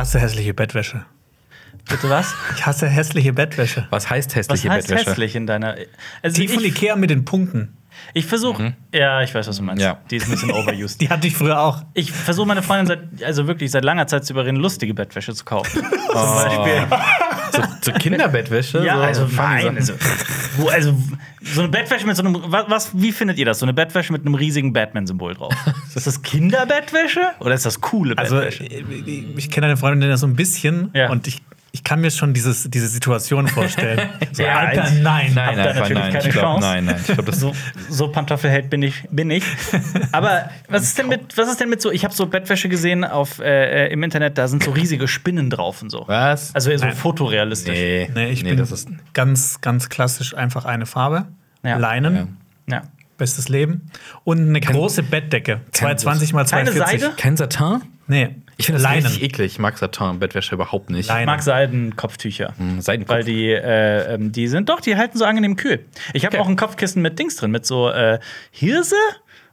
hasse hässliche Bettwäsche. Bitte was? Ich hasse hässliche Bettwäsche. Was heißt Was hässliche heißt Bettwäsche? hässlich in deiner. Also Die von Ikea mit den Punkten. ich versuche. Ja, ich weiß, was du meinst. Ja. Die ist ein bisschen overused. Die hatte ich früher auch. Ich versuche meine Freundin seit, also wirklich seit langer Zeit zu überreden, lustige Bettwäsche zu kaufen. Zum Beispiel. So, so Kinderbettwäsche? Ja, so also nein, also, wo, also so eine Bettwäsche mit so einem, was, wie findet ihr das? So eine Bettwäsche mit einem riesigen Batman-Symbol drauf. Ist das Kinderbettwäsche oder ist das coole Also, Bettwäsche? ich, ich kenne eine Freundin ja so ein bisschen Ja. und ich, ich kann mir schon dieses, diese Situation vorstellen. so, Ja, Alter, nein. Nein, da einfach natürlich nein. keine ich glaub, Chance. Nein, nein. Ich glaube, das so, so Pantoffelheld bin ich, bin ich. Aber was ist denn mit, was ist denn mit so? Ich habe so Bettwäsche gesehen auf, äh, äh, im Internet, da sind so riesige Spinnen drauf und so. Was? Also so Nein. fotorealistisch. nee, Nee, ich nee, bin das ist. ganz, ganz klassisch einfach eine Farbe. Ja. Leinen, Ja. bestes Leben. Und eine große Bettdecke. 220 mal Keine 240. Seide? Kein Satin? Nee, Ich finde das Leinen. richtig eklig. Ich mag Satin-Bettwäsche überhaupt nicht. Leinen. Ich mag Seidenkopftücher. Seidenkopf. Weil die, äh, ähm, die sind doch, die halten so angenehm kühl. Ich habe Okay. auch ein Kopfkissen mit Dings drin, mit so äh, Hirse?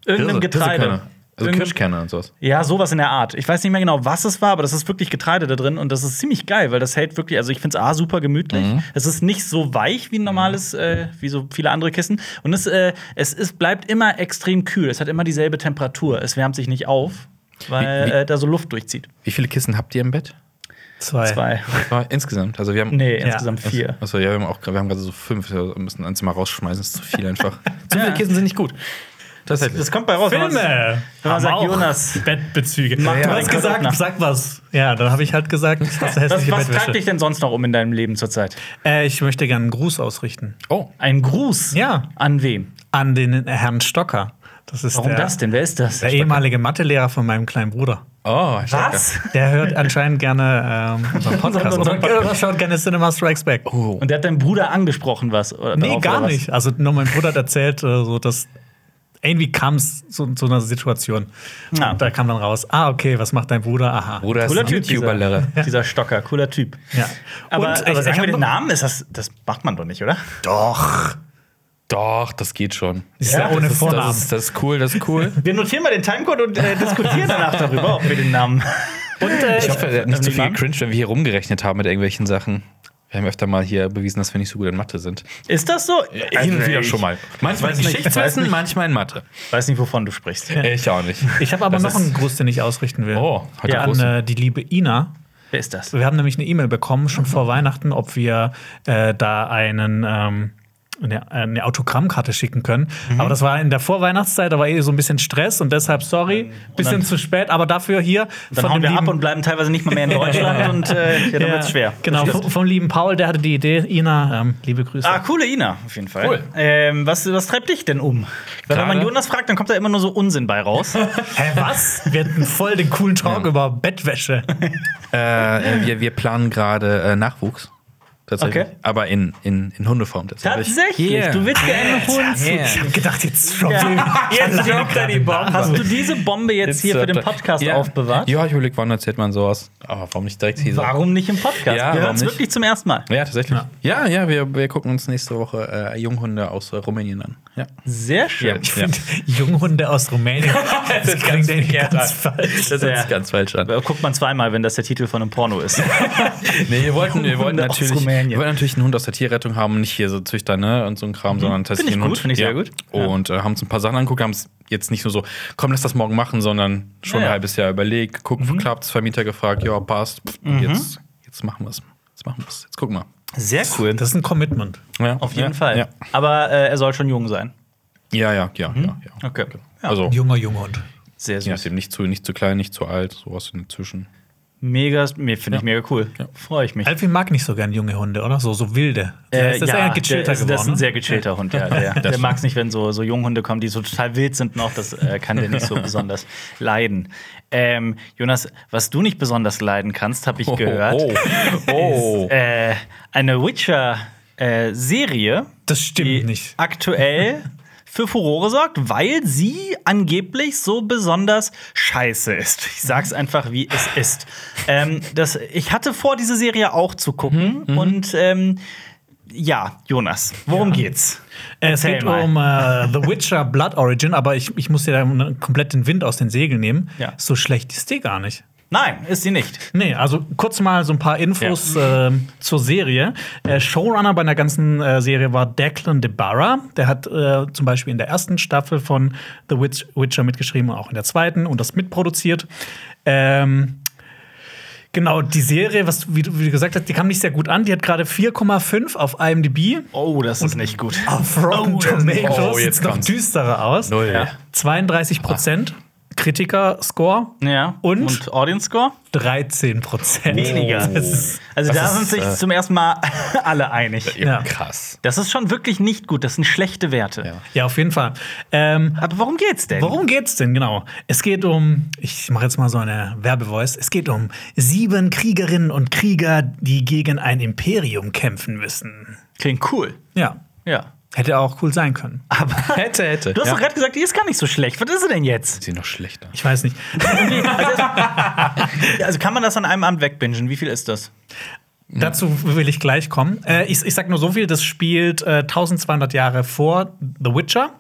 Irgendeinem Hirse- Getreide. Hirsekörner. Also Kirschkerne und sowas. Ja, sowas in der Art. Ich weiß nicht mehr genau, was es war, aber das ist wirklich Getreide da drin und das ist ziemlich geil, weil das hält wirklich, also ich finde es A super gemütlich. Mhm. Es ist nicht so weich wie ein normales, äh, wie so viele andere Kissen. Und es, äh, es ist, bleibt immer extrem kühl. Es hat immer dieselbe Temperatur. Es wärmt sich nicht auf, weil Wie- wie- Äh, da so Luft durchzieht. Wie viele Kissen habt ihr im Bett? Zwei. Zwei. Ah, Insgesamt. Also wir haben. Nee, insgesamt vier. Achso, ja, wir haben auch wir haben gerade so fünf. Wir müssen eins mal rausschmeißen, das ist zu viel einfach. zu viele Kissen sind nicht gut. Tatsächlich. Das kommt bei raus. Filme. Wenn man sagt, auch Jonas, Bettbezüge. Mach du mal hast gesagt, nach. sag was. Ja, dann habe ich halt gesagt, ich hasse was, hässliche was treibt Bettwäsche. dich denn sonst noch um in deinem Leben zurzeit? Äh, ich möchte gerne einen Gruß ausrichten. Oh, Ein Gruß? Ja. An wem? An den Herrn Stocker. Das ist Warum der, das denn? Wer ist das? der ehemalige Mathelehrer von meinem kleinen Bruder. oh, Was? Der hört anscheinend gerne ähm, unseren Podcast. Unseren oder, Podcast. oder schaut gerne Cinema Strikes Back. Oh. Und der hat deinen Bruder angesprochen, was? Oder nee, darauf, gar oder was? nicht. Also nur mein Bruder hat erzählt, äh, so dass irgendwie kam es zu, zu einer Situation. Ah. Und da kam dann raus, ah, okay, was macht dein Bruder? Aha. Bruder ist Cooler ein Typ, YouTuber-Lehrer. dieser, dieser Stocker, cooler Typ. Ja. Aber, Und aber hab wir den Namen? Ist das, das macht man doch nicht, oder? Doch. Doch, das geht schon. Ist ja, Ja, ohne Das ist, Vornamen. das, ist, das ist cool, das ist cool. Wir notieren mal den Timecode und äh, diskutieren danach darüber, ob wir den Namen. Und äh, Ich hoffe, er hat nicht zu die viel cringe, wenn wir hier rumgerechnet haben mit irgendwelchen Sachen. Wir haben öfter mal hier bewiesen, dass wir nicht so gut in Mathe sind. Ist das so? Hin und wieder ich schon mal. Manchmal in Geschichtswissen, nicht. manchmal in Mathe. Weiß nicht, wovon du sprichst. Ich auch nicht. ich habe aber Das noch einen Gruß, den ich ausrichten will. Oh, heute Ja, An äh, die liebe Ina. Wer ist das? Wir haben nämlich eine E-Mail bekommen, schon vor Weihnachten, ob wir äh, da einen. Ähm, eine, eine Autogrammkarte schicken können. Aber das war in der Vorweihnachtszeit, da war eh so ein bisschen Stress und deshalb, sorry, bisschen zu spät, aber dafür hier Dann von hauen wir ab und bleiben teilweise nicht mal mehr in Deutschland und äh, ja, dann Ja, wird's schwer. Genau, vom, lieben Paul, der hatte die Idee. Ina, ähm, liebe Grüße. Ah, coole Ina, auf jeden Fall. Cool. Ähm, was, was treibt dich denn um? Weil wenn man Jonas fragt, dann kommt da immer nur so Unsinn bei raus. Hä, was? Wir hatten voll den coolen Talk über Bettwäsche. Äh, wir, wir planen gerade äh, Nachwuchs. Tatsächlich. Okay. Aber in, in, in Hundeform tatsächlich. Tatsächlich? Yeah. Du willst gerne einen Hund? Yeah. Ich hab gedacht, jetzt schon. Jetzt droppt er die Bombe. Hast du diese Bombe jetzt, hier für den Podcast ja. aufbewahrt? Ja, ich überlege, wann erzählt man sowas. Aber warum nicht direkt hier so? Warum nicht im Podcast? Ja, wir hören es wirklich zum ersten Mal. Ja, tatsächlich. Ja, ja, wir, wir gucken uns nächste Woche äh, Junghunde aus äh, Rumänien an. Ja. Sehr schön. Ich finde Junghunde aus Rumänien. Das, ist klingt ganz ganz an. falsch. Das Ja. ist ganz falsch an. Guckt man zweimal, wenn das der Titel von einem Porno ist. Nee, wir wollten, wir wollten, natürlich, Rumänien. wir wollten natürlich einen Hund aus der Tierrettung haben, nicht hier so Züchter ne, und so ein Kram, sondern tatsächlich Mhm. ich einen gut, Hund. finde ich sehr gut. Ja. Und äh, haben uns ein paar Sachen angeguckt, haben es jetzt nicht nur so, komm, lass das morgen machen, sondern schon Ja, ja. ein halbes Jahr überlegt, geguckt, Mhm. klappt's, Vermieter gefragt, ja, passt. Pff, und Jetzt, jetzt machen wir es. Jetzt machen wir es. Jetzt gucken wir. Sehr cool. Das ist ein Commitment. Ja, Auf jeden ja, Fall. Ja, Aber äh, er soll schon jung sein. ja, ja, ja. ja, ja. Okay. Also, Junger Junghund. Sehr ja, süß. eben nicht zu, nicht zu klein, nicht zu alt, sowas dazwischen. Mega, mir finde ich mega cool. Freue ich mich. Alfie mag nicht so gern junge Hunde, oder? So, so wilde. Äh, ist das eher gechillter der ist, geworden. Das ist ein ne? sehr gechillter Hund, ja. Der, der mag es nicht, wenn so, so Junghunde kommen, die so total wild sind noch. Das äh, kann der nicht so besonders leiden. Ähm, Jonas, was du nicht besonders leiden kannst, habe ich gehört, Oh, oh. ist äh, eine Witcher-Serie, das stimmt nicht. aktuell für Furore sorgt, weil sie angeblich so besonders scheiße ist. Ich sag's einfach, wie es ist. Ähm, das, ich hatte vor, diese Serie auch zu gucken. Mhm, und ähm, ja, Jonas, worum geht's? Äh, es Erzähl geht mal. um äh, The Witcher Blood Origin, aber ich, ich muss dir da komplett den Wind aus den Segeln nehmen. Ja. So schlecht ist die gar nicht. Nein, ist sie nicht. Nee, also kurz mal so ein paar Infos ähm, zur Serie. Äh, Showrunner bei der ganzen äh, Serie war Declan DeBarra. Der hat äh, zum Beispiel in der ersten Staffel von The Witch Witcher mitgeschrieben, auch in der zweiten und das mitproduziert. Ähm, genau, die Serie, was wie du, wie du gesagt hast, die kam nicht sehr gut an. Die hat gerade 4,5 auf IMDb. Oh, das ist nicht gut. Auf Rotten Oh, das- Tomatoes oh, jetzt noch düsterer aus. Null. Ja. 32 Prozent Kritiker-Score. Ja. Und? Audience Score? 13 Prozent. Weniger. Ist, Also Das da ist, sind sich äh, zum ersten Mal alle einig. Ja. Krass. Das ist schon wirklich nicht gut. Das sind schlechte Werte. Ja. ja, auf jeden Fall. Ähm, Aber worum geht's denn? Worum geht's denn genau? Es geht um, ich mache jetzt mal so eine Werbevoice. Es geht um sieben Kriegerinnen und Krieger, die gegen ein Imperium kämpfen müssen. Klingt cool. Ja, Ja. Hätte auch cool sein können. Aber Hätte, hätte. du hast Ja. doch gerade gesagt, die ist gar nicht so schlecht. Was ist sie denn jetzt? Sie noch schlechter. Ich weiß nicht. Also kann man das an einem Abend wegbingen? Wie viel ist das? Dazu will ich gleich kommen. Äh, ich, ich sag nur so viel: Das spielt äh, 1200 Jahre vor The Witcher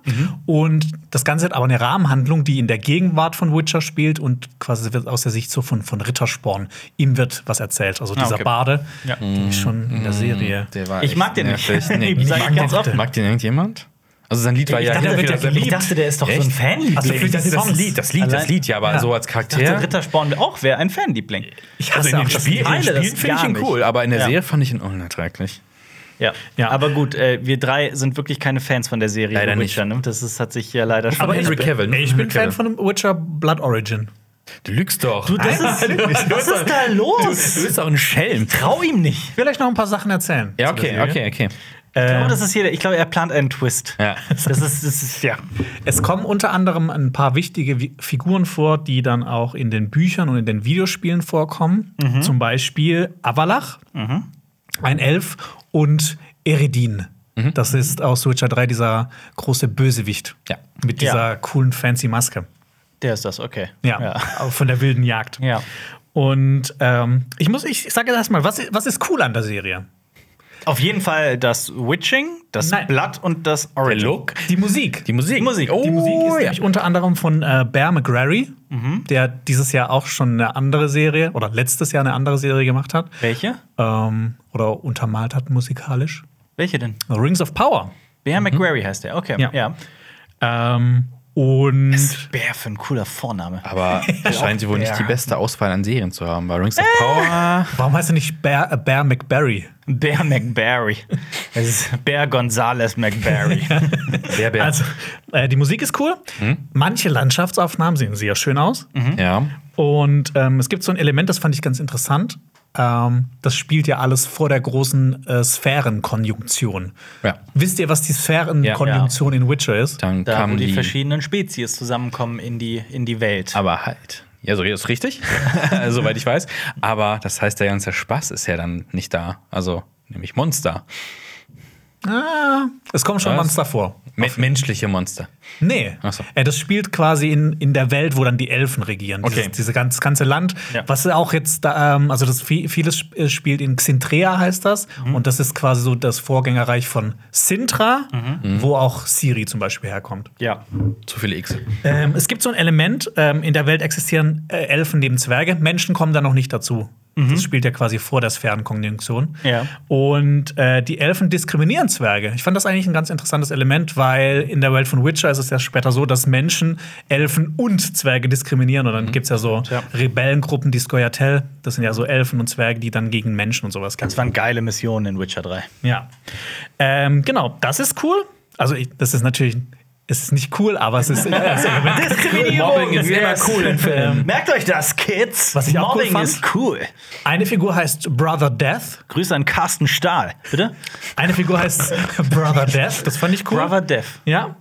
und das Ganze hat aber eine Rahmenhandlung, die in der Gegenwart von Witcher spielt und quasi wird aus der Sicht so von, von Rittersporn. Ihm wird was erzählt. Also dieser okay. Bade, Ja. den ich schon in der Serie. Der war Ich mag den nicht. Nee, Ich mag mag den irgendjemand? Also sein Lied war ja. dachte, der wird ja Ich dachte, der ist doch so ein Echt? Fanliebling. Also für das, das Songs. Lied, das Lied, das Allein- Lied, ja, aber Ja. so als Ich dachte, Charakter. Rittersporn auch wäre ein Fanliebling. Ich Also in auch den das Spielen, in den Teile, das Spielen finde ich ihn nicht. cool, aber in der Ja. Serie fand ich ihn unerträglich. Ja. Ja. Aber gut, äh, wir drei sind wirklich keine Fans von der Serie Leider The nicht. Witcher. Ne? Das ist, hat sich ja leider schon. Aber Henry ich, Cavill, ne? Ich bin. Fan von dem Witcher Blood Origin. Du lügst doch. Du, das ist, was ist da los? Du bist doch ein Schelm. Trau ihm nicht. Vielleicht noch ein paar Sachen erzählen. Ja, okay, okay, okay. Ich glaube, das ist hier, ich glaube, er plant einen Twist. Ja. Das ist, das ist, ja. Es kommen unter anderem ein paar wichtige Figuren vor, die dann auch in den Büchern und in den Videospielen vorkommen. Zum Beispiel Avalach, ein Elf, und Eredin. Das ist aus Witcher 3 dieser große Bösewicht. Ja. Mit dieser Ja. coolen, fancy Maske. Der ist das, okay. Ja, Ja. auch von der wilden Jagd. Ja. Und ähm, ich muss, ich sage jetzt erstmal, was, was ist cool an der Serie? Auf jeden Fall das Witching, das Nein. Blood und das Der Origin. Look. Die Musik. Die Musik. Die Musik. Oh, Die Musik ist ja. nämlich unter anderem von äh, Bear McGrary, der dieses Jahr auch schon eine andere Serie oder letztes Jahr eine andere Serie gemacht hat Welche? ähm, oder untermalt hat musikalisch. Welche denn? Rings of Power. Bear McGrary heißt der, okay. Ja. ja. Ähm, und Bear für ein cooler Vorname. Aber scheint sie wohl nicht die beste Auswahl an Serien zu haben. Bei Rings of Power. warum heißt er nicht Bear, äh, Bear McBarry? Bear McBarry. Das ist Bear Gonzales McBarry. Der Bär. Also, äh, die Musik ist cool. Manche Landschaftsaufnahmen sehen sehr schön aus. ja. Und ähm, es gibt so ein Element, das fand ich ganz interessant. Ähm, das spielt ja alles vor der großen äh, Sphärenkonjunktion. Ja. Wisst ihr, was die Sphärenkonjunktion in Witcher ist? Dann Da, wo kamen die, die. verschiedenen Spezies zusammenkommen in die, in die Welt. aber halt. Ja, so ist richtig. Soweit ich weiß. Aber das heißt, der ganze Spaß ist ja dann nicht da. Also, nämlich Monster. Ah, es kommen schon Was? Monster vor. Me menschliche Monster. Nee. So. Äh, das spielt quasi in, in der Welt, wo dann die Elfen regieren. Okay. Dieses, diese ganz, ganze Land. Ja. Was auch jetzt, ähm, also das viel- vieles äh, spielt in Xintrea, heißt das. Mhm. Und das ist quasi so das Vorgängerreich von Sintra, Mhm. wo auch Siri zum Beispiel herkommt. ja. Zu viele X. Ähm, es gibt so ein Element, ähm, in der Welt existieren äh, Elfen neben Zwerge. Menschen kommen da noch nicht dazu. Das spielt ja quasi vor der Sphärenkonjunktion. Ja. Und äh, die Elfen diskriminieren Zwerge. Ich fand das eigentlich ein ganz interessantes Element, weil in der Welt von Witcher ist es ja später so, dass Menschen Elfen und Zwerge diskriminieren. Und dann gibt es ja so Ja. Rebellengruppen, die Skoyatel. Das sind ja so Elfen und Zwerge, die dann gegen Menschen und sowas kämpfen. Das waren geile Missionen in Witcher 3. Ja. Ähm, genau, das ist cool. Also, ich, das ist natürlich. Es ist nicht cool, aber es ist. äh, das Element ist cool. Mobbing ist immer cool in Filmen. Merkt euch das, Kids. Was ich auch cool Mobbing fand- ist cool. Eine Figur heißt Brother Death. Grüße an Carsten Stahl. Bitte? Eine Figur heißt Brother Death. Das fand ich cool. Brother Death. Ja.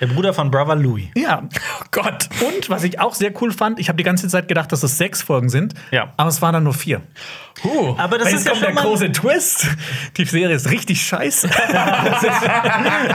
Der Bruder von Brother Louis. Ja. Oh Gott. Und was ich auch sehr cool fand, ich habe die ganze Zeit gedacht, dass es sechs Folgen sind. Ja. Aber es waren dann nur vier. Huh. Aber das Jetzt ist ja der große Twist. Die Serie ist richtig scheiße.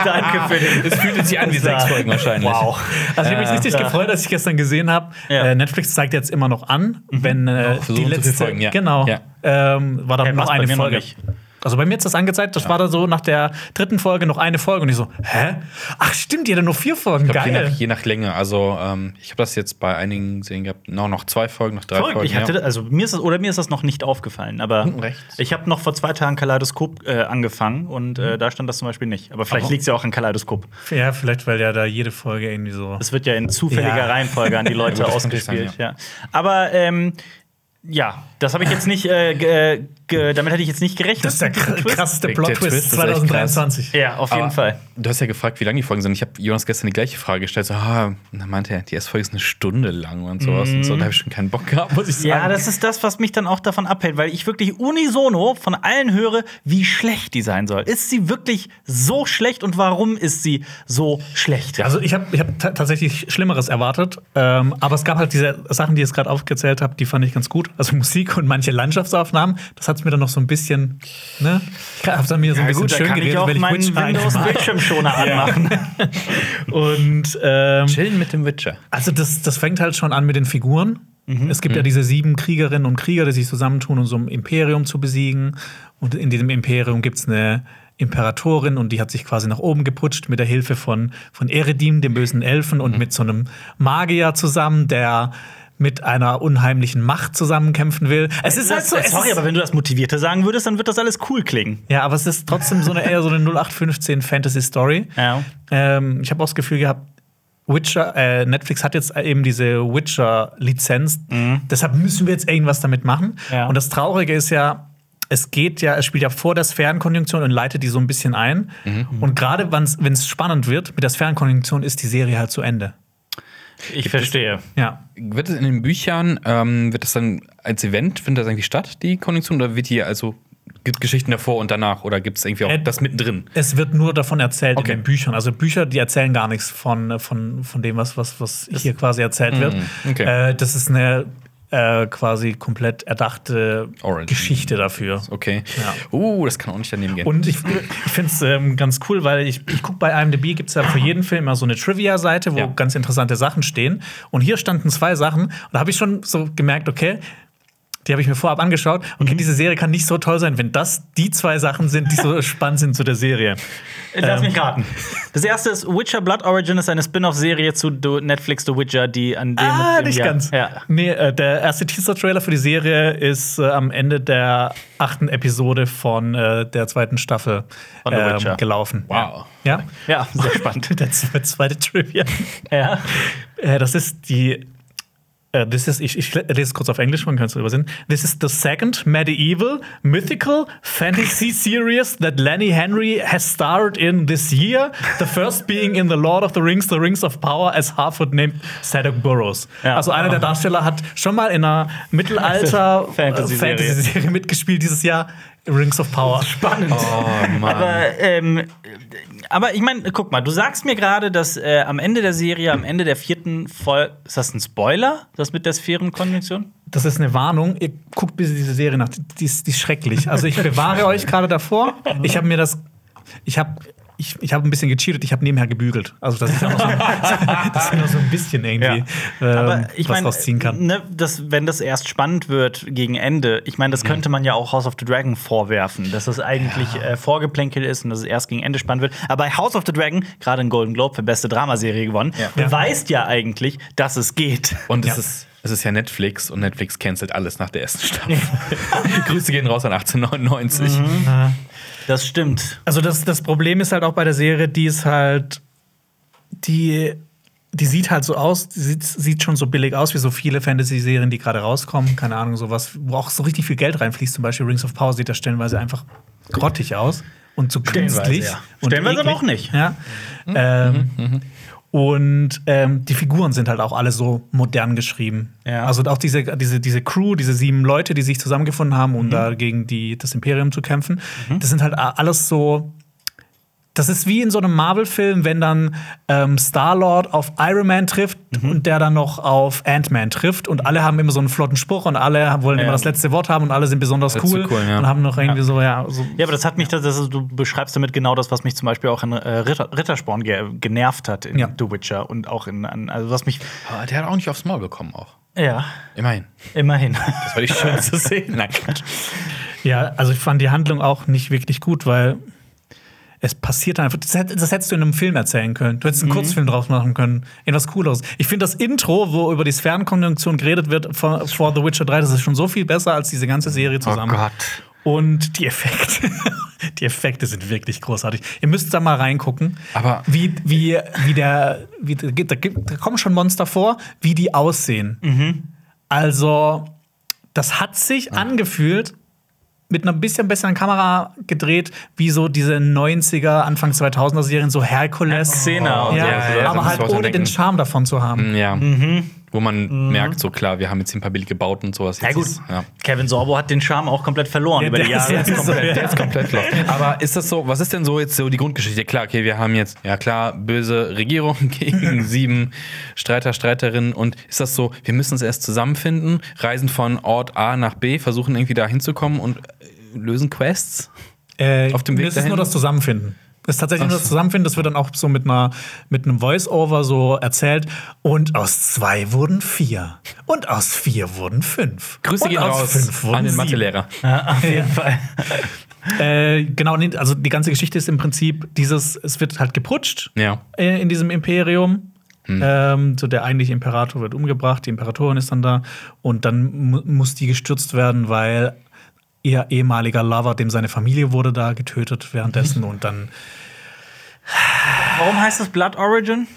Danke für den. Es fühlt sich an wie sechs Folgen wahrscheinlich. Wow. Also ich habe mich richtig Ja. gefreut, als ich gestern gesehen habe. Ja. Äh, Netflix zeigt jetzt immer noch an, wenn äh, Noch die letzte Folgen, ja. genau Ja. ähm, war dann Hey, noch eine noch Folge. nicht. Also bei mir ist das angezeigt, das war dann so nach der dritten Folge noch eine Folge und ich so, hä? Ach stimmt, ihr habt nur vier Folgen, Ich glaub, je, geil. nach, je nach Länge. Also, ähm, ich habe das jetzt bei einigen gesehen gehabt. Noch, noch zwei Folgen, noch drei Verrückt. Folgen. Ich hatte, ja. also mir ist das, oder mir ist das noch nicht aufgefallen, aber rechts. ich habe noch vor zwei Tagen Kaleidoskop äh, angefangen und äh, da stand das zum Beispiel nicht. Aber vielleicht liegt es ja auch an Kaleidoskop. Ja, vielleicht, weil ja da jede Folge irgendwie so. Es wird ja in zufälliger Ja. Reihenfolge an die Leute Ja, ausgespielt. sein, ja. Aber ähm, ja, das habe ich jetzt nicht, äh, ge, damit hätte ich jetzt nicht gerechnet. Das ist der krasseste Plot-Twist Twist ist echt 2023. Ja, auf jeden Aber Fall. Du hast ja gefragt, wie lange die Folgen sind. Ich habe Jonas gestern die gleiche Frage gestellt. So, ah, dann meinte er, die erste Folge ist eine Stunde lang und sowas. Und so, da habe ich schon keinen Bock gehabt, muss ich sagen. Mhm. Ja, das ist das, was mich dann auch davon abhält, weil ich wirklich unisono von allen höre, wie schlecht die sein soll. Ist sie wirklich so schlecht und warum ist sie so schlecht? Also ich habe ich hab ta- tatsächlich Schlimmeres erwartet, ähm, aber es gab halt diese Sachen, die ich jetzt gerade aufgezählt habe, die fand ich ganz gut. Also Musik und manche Landschaftsaufnahmen, das hat es mir dann noch so ein bisschen, ne? Ich habe dann mir so ein bisschen da schön kann ich geredet, auch weil ich meinen Witcher eigentlich Windows mag. Bildschirmschoner anmachen. Und ähm, Chillen mit dem Witcher. also das, das fängt halt schon an mit den Figuren. Mhm. Es gibt ja diese sieben Kriegerinnen und Krieger, die sich zusammentun, um so ein Imperium zu besiegen. Und in diesem Imperium gibt es eine Imperatorin und die hat sich quasi nach oben geputscht mit der Hilfe von, von Eredim, dem bösen Elfen, Mhm. und mit so einem Magier zusammen, der mit einer unheimlichen Macht zusammenkämpfen will. Es ist halt so. Sorry, aber wenn du das Motivierter sagen würdest, dann wird das alles cool klingen. ja, aber es ist trotzdem so eine eher so eine 0815 Fantasy-Story. Ja. Ähm, ich habe auch das Gefühl gehabt, Witcher, äh, Netflix hat jetzt eben diese Witcher-Lizenz. Deshalb müssen wir jetzt irgendwas damit machen. Mhm. Ja. Und das Traurige ist ja, es geht ja, es spielt ja vor der Sphärenkonjunktion und leitet die so ein bisschen ein. Mhm. Und gerade wenn es spannend wird mit der Sphärenkonjunktion, ist die Serie halt zu Ende. Ich verstehe. Ja. Wird es in den Büchern, ähm, wird das dann als Event, findet das eigentlich statt, die Konjunktion? Oder wird hier also, gibt Geschichten davor und danach? Oder gibt es irgendwie auch Äh, das mittendrin? Es wird nur davon erzählt Okay. in den Büchern. Also Bücher, die erzählen gar nichts von, von, von dem, was, was, was hier quasi erzählt wird. okay. Äh, das ist eine äh, quasi komplett erdachte Origin. Geschichte dafür. Okay. Ja. Uh, das kann auch nicht daneben gehen. Und ich, ich finde es ähm, ganz cool, weil ich, ich gucke bei IMDb, gibt es ja für jeden Film immer so eine Trivia-Seite, wo Ja. ganz interessante Sachen stehen. Und hier standen zwei Sachen. Und da habe ich schon so gemerkt, okay, die habe ich mir vorab angeschaut. Okay, diese Serie kann nicht so toll sein, wenn das die zwei Sachen sind, die so spannend sind zu der Serie. Lass Ähm. mich raten. Das erste ist Witcher Blood Origin ist eine Spin-off-Serie zu Netflix The Witcher, die an dem Ah, nicht Jahr- ganz. Ja. Nee, äh, der erste Teaser-Trailer für die Serie ist äh, am Ende der achten Episode von äh, der zweiten Staffel Von The ähm, Witcher. gelaufen. Wow. Ja? ja, sehr spannend. der zweite Trivia. ja. Äh, das ist die. Äh, this is, ich, ich lese es kurz auf Englisch, man kann es übersehen. This is the second medieval mythical fantasy series that Lenny Henry has starred in this year. The first being in The Lord of the Rings, The Rings of Power, as Harfoot named Sadok Burroughs. Ja. Also einer der Darsteller hat schon mal in einer Mittelalter Fantasy-Serie. Fantasy-Serie mitgespielt dieses Jahr. Rings of Power. Spannend. Oh, Mann. Aber, ähm, aber ich meine, guck mal, du sagst mir gerade, dass äh, am Ende der Serie, am Ende der vierten Folge, ist das ein Spoiler, das mit der Sphärenkonjunktion? Das ist eine Warnung. Ihr guckt bitte diese Serie nach. Die ist, die ist schrecklich. Also ich bewahre euch gerade davor. Ich habe mir das. Ich habe ich, ich hab ein bisschen gecheatet. Ich habe nebenher gebügelt. Also dass ich auch noch so, dass ich noch so ein bisschen irgendwie ähm, Aber ich was meine, rausziehen kann. ne, das, wenn das erst spannend wird gegen Ende, ich meine, das könnte man ja auch House of the Dragon vorwerfen, dass es eigentlich äh, Vorgeplänkel ist und dass es erst gegen Ende spannend wird. Aber bei House of the Dragon, gerade einen Golden Globe für beste Dramaserie gewonnen, Ja. beweist ja eigentlich, dass es geht. Und es, Ja. ist, es ist ja Netflix und Netflix cancelt alles nach der ersten Staffel. Grüße gehen raus an 1899. Das stimmt. Also das, das Problem ist halt auch bei der Serie, die ist halt. Die. Die sieht halt so aus, die sieht, sieht schon so billig aus wie so viele Fantasy-Serien, die gerade rauskommen. Keine Ahnung, sowas, wo auch so richtig viel Geld reinfließt. Zum Beispiel Rings of Power sieht da stellenweise einfach grottig aus und so Stellenweise, künstlich. ja. Und Stellenweise aber auch nicht. Ja. Ähm, Und ähm, die Figuren sind halt auch alle so modern geschrieben. Ja. Also auch diese, diese, diese Crew, diese sieben Leute, die sich zusammengefunden haben, Mhm. um da gegen die, das Imperium zu kämpfen, das sind halt alles so. Das ist wie in so einem Marvel-Film, wenn dann ähm, Star-Lord auf Iron Man trifft Mhm. und der dann noch auf Ant-Man trifft und alle haben immer so einen flotten Spruch und alle wollen Ja. immer das letzte Wort haben und alle sind besonders Das ist so cool, cool, ja. und haben noch irgendwie so, ja, so Ja, aber das hat mich, das, das, du beschreibst damit genau das, was mich zum Beispiel auch in äh, Ritter, Rittersporn ge genervt hat in Ja. The Witcher und auch in, an, also was mich, Aber der hat auch nicht aufs Maul bekommen, auch. ja, Immerhin. immerhin. Das war die schönste Szene. Nein, Quatsch. Ja, also ich fand die Handlung auch nicht wirklich gut, weil es passiert einfach. Das, das hättest du in einem Film erzählen können. Du hättest einen Kurzfilm draus machen können. Irgendwas Cooleres. Ich finde das Intro, wo über die Sphärenkonjunktion geredet wird vor, vor The Witcher 3, das ist schon so viel besser als diese ganze Serie zusammen. Oh Gott. Und die Effekte, die Effekte sind wirklich großartig. Ihr müsst da mal reingucken. Aber- wie, wie, wie der, wie, da, da, kommen schon Monster vor, wie die aussehen. Also, das hat sich angefühlt mit einer bisschen besseren Kamera gedreht, wie so diese 90er, Anfang 2000er Serien, so Hercules. Xena und ja, so. Ja, ja, aber halt ohne den. Charme davon zu haben. Ja. Wo man merkt, so klar, wir haben jetzt hier ein paar billige Bauten und sowas. Ja, gut. ist- ja. Kevin Sorbo hat den Charme auch komplett verloren Ja, über die der ist Jahre. jetzt komplett- Der ist komplett lost. Aber ist das so, was ist denn so jetzt so die Grundgeschichte? Klar, okay, wir haben jetzt, ja klar, böse Regierung gegen sieben Streiter, Streiterinnen. Und ist das so, wir müssen uns erst zusammenfinden, reisen von Ort A nach B, versuchen irgendwie da hinzukommen und lösen Quests? Äh, Auf dem Weg Es ist nur das Zusammenfinden. Es ist tatsächlich nur das Zusammenfinden. Das wird dann auch so mit, einer, mit einem Voice-Over so erzählt. Und aus zwei wurden vier. Und aus vier wurden fünf. Grüße gehen aus raus fünf wurden an den. Mathelehrer. Ja, auf jeden Fall. Äh, genau, also die ganze Geschichte ist im Prinzip dieses, es wird halt geputscht Ja. äh, in diesem Imperium. Hm. Ähm, so der eigentliche Imperator wird umgebracht, die Imperatorin ist dann da und dann mu muss die gestürzt werden, weil ihr ehemaliger Lover, dem seine Familie wurde da getötet währenddessen und dann Warum heißt das Blood Origin?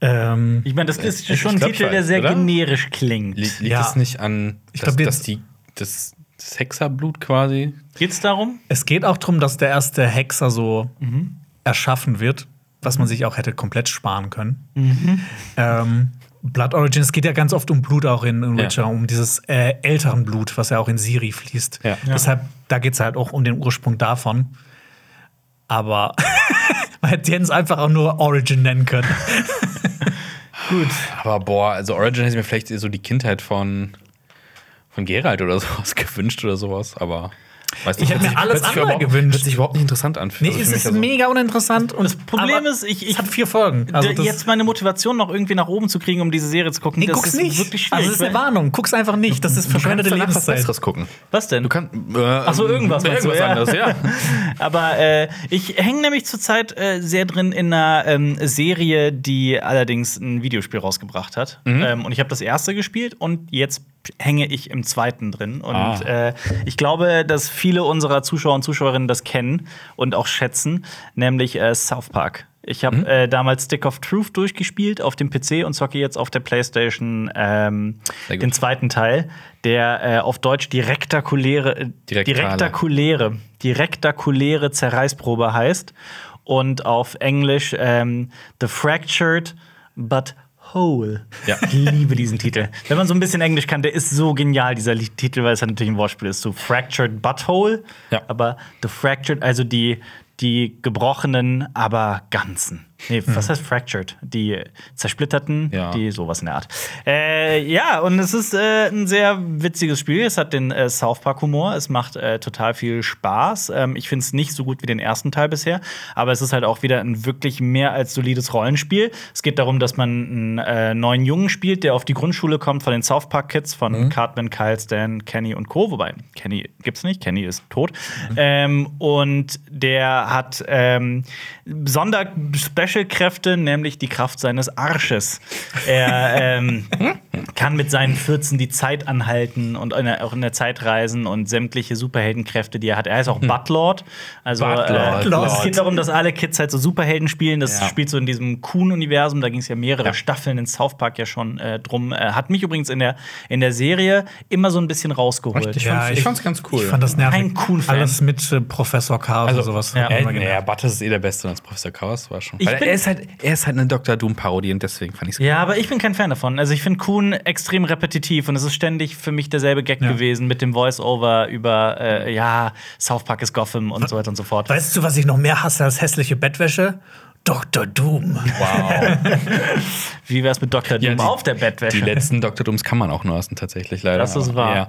ähm, Ich meine, das ist Ich schon ein glaub Titel, der sehr oder? generisch klingt. Liegt, liegt Ja. es nicht an, Ich dass, glaub, die- dass die, das, das Hexerblut quasi? Geht's darum? Es geht auch darum, dass der erste Hexer so erschaffen wird, was man sich auch hätte komplett sparen können. Ähm, Blood Origin, es geht ja ganz oft um Blut auch in, in Ja. Witcher, um dieses äh, älteren Blut, was ja auch in Siri fließt. Ja. Deshalb, da geht es halt auch um den Ursprung davon. Aber man hätte Jens einfach auch nur Origin nennen können. Gut. Aber boah, also Origin hätte ich mir vielleicht so die Kindheit von, von Geralt oder sowas gewünscht oder sowas, aber weiß Ich hätte mir alles andere gewünscht. Hört sich überhaupt nicht interessant an. Nee, Also es ist also- mega uninteressant. Und Das Problem ist, ich- ich- hat vier Folgen. Also jetzt meine Motivation noch irgendwie nach oben zu kriegen, um diese Serie zu gucken, nee, das guck's ist nicht. wirklich also schwierig. das ist eine Warnung. Guck's einfach nicht. Das ist Du kannst verschwendete danach was Lebenszeit. Besseres gucken. Was denn? Du kannst. Äh, Ach so, irgendwas du, Irgendwas ja. anderes, ja. Aber äh, ich hänge nämlich zurzeit äh, sehr drin in einer ähm, Serie, die allerdings ein Videospiel rausgebracht hat. Ähm, und ich habe das erste gespielt und jetzt hänge ich im zweiten drin. Und Ah. äh, ich glaube, dass viele unserer Zuschauer und Zuschauerinnen das kennen und auch schätzen, nämlich äh, South Park. Ich habe äh, damals Stick of Truth durchgespielt auf dem PC und zocke jetzt auf der PlayStation ähm, den zweiten Teil, der äh, auf Deutsch direktakuläre, direktakuläre Zerreißprobe heißt und auf Englisch ähm, The Fractured But Whole. Ja. Ich liebe diesen Titel. Wenn man so ein bisschen Englisch kann, der ist so genial, dieser Titel, weil es halt natürlich ein Wortspiel ist. So Fractured Butthole, Ja. aber The Fractured, also die, die gebrochenen, aber ganzen. Nee, was heißt fractured? Die zersplitterten, Ja. die sowas in der Art. Äh, ja, und es ist äh, ein sehr witziges Spiel. Es hat den äh, South Park-Humor. Es macht äh, total viel Spaß. Ähm, ich finde es nicht so gut wie den ersten Teil bisher, aber es ist halt auch wieder ein wirklich mehr als solides Rollenspiel. Es geht darum, dass man einen äh, neuen Jungen spielt, der auf die Grundschule kommt von den South Park-Kids, von Cartman, Kyle, Stan, Kenny und Co. Wobei, Kenny gibt's nicht, Kenny ist tot. Ähm, und der hat ähm, Sonder-Special-Kräfte, nämlich die Kraft seines Arsches. Er ähm, kann mit seinen 14 die Zeit anhalten und in der, auch in der Zeit reisen und sämtliche Superheldenkräfte, die er hat. Er ist auch Buttlord. Also Buttlord. Äh, es geht darum, dass alle Kids halt so Superhelden spielen. Das Ja. spielt so in diesem Kuhn-Universum. Da ging es ja mehrere Ja. Staffeln in South Park ja schon äh, drum. Äh, hat mich übrigens in der, in der Serie immer so ein bisschen rausgeholt. Ich fand's- ich fand's ganz cool. Ich fand das nervig. Kein Kuhn-Fan. Alles mit äh, Professor Chaos Also, und sowas. ja. Äh, nee. Butters ist eh der Beste als Professor Chaos, war schon. Ich Bin- er, ist halt, er ist halt eine Dr. Doom-Parodie und deswegen fand ich es Ja, aber ich bin kein Fan davon. Also ich finde Kuhn extrem repetitiv und es ist ständig für mich derselbe Gag Ja. gewesen mit dem Voice-Over über äh, ja, South Park ist Gotham und so weiter und so fort. Weißt du, was ich noch mehr hasse als hässliche Bettwäsche? Dr. Doom. Wow. Wie wär's mit Dr. Doom Ja, die- auf der Bettwäsche? Die letzten Dr. Dooms kann man auch nur lassen, tatsächlich, leider. Das ist wahr. Ja.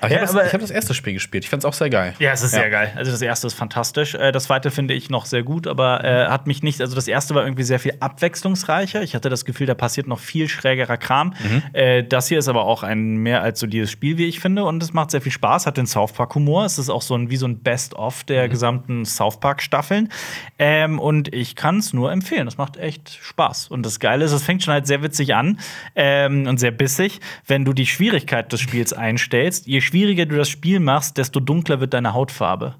Aber ich Ja, habe das, hab das erste Spiel gespielt. Ich fand es auch sehr geil. Ja, es ist sehr geil. Also das erste ist fantastisch. Äh, Das zweite finde ich noch sehr gut, aber äh, hat mich nicht. Also das erste war irgendwie sehr viel abwechslungsreicher. Ich hatte das Gefühl, da passiert noch viel schrägerer Kram. Äh, das hier ist aber auch ein mehr als solides Spiel, wie ich finde, und es macht sehr viel Spaß. Hat den South Park Humor. Es ist auch so ein wie so ein Best-of der gesamten South Park Staffeln. Ähm, und ich kann es nur empfehlen. Das macht echt Spaß. Und das Geile ist, es fängt schon halt sehr witzig an ähm, und sehr bissig, wenn du die Schwierigkeit des Spiels einstellst. Je schwieriger du das Spiel machst, desto dunkler wird deine Hautfarbe.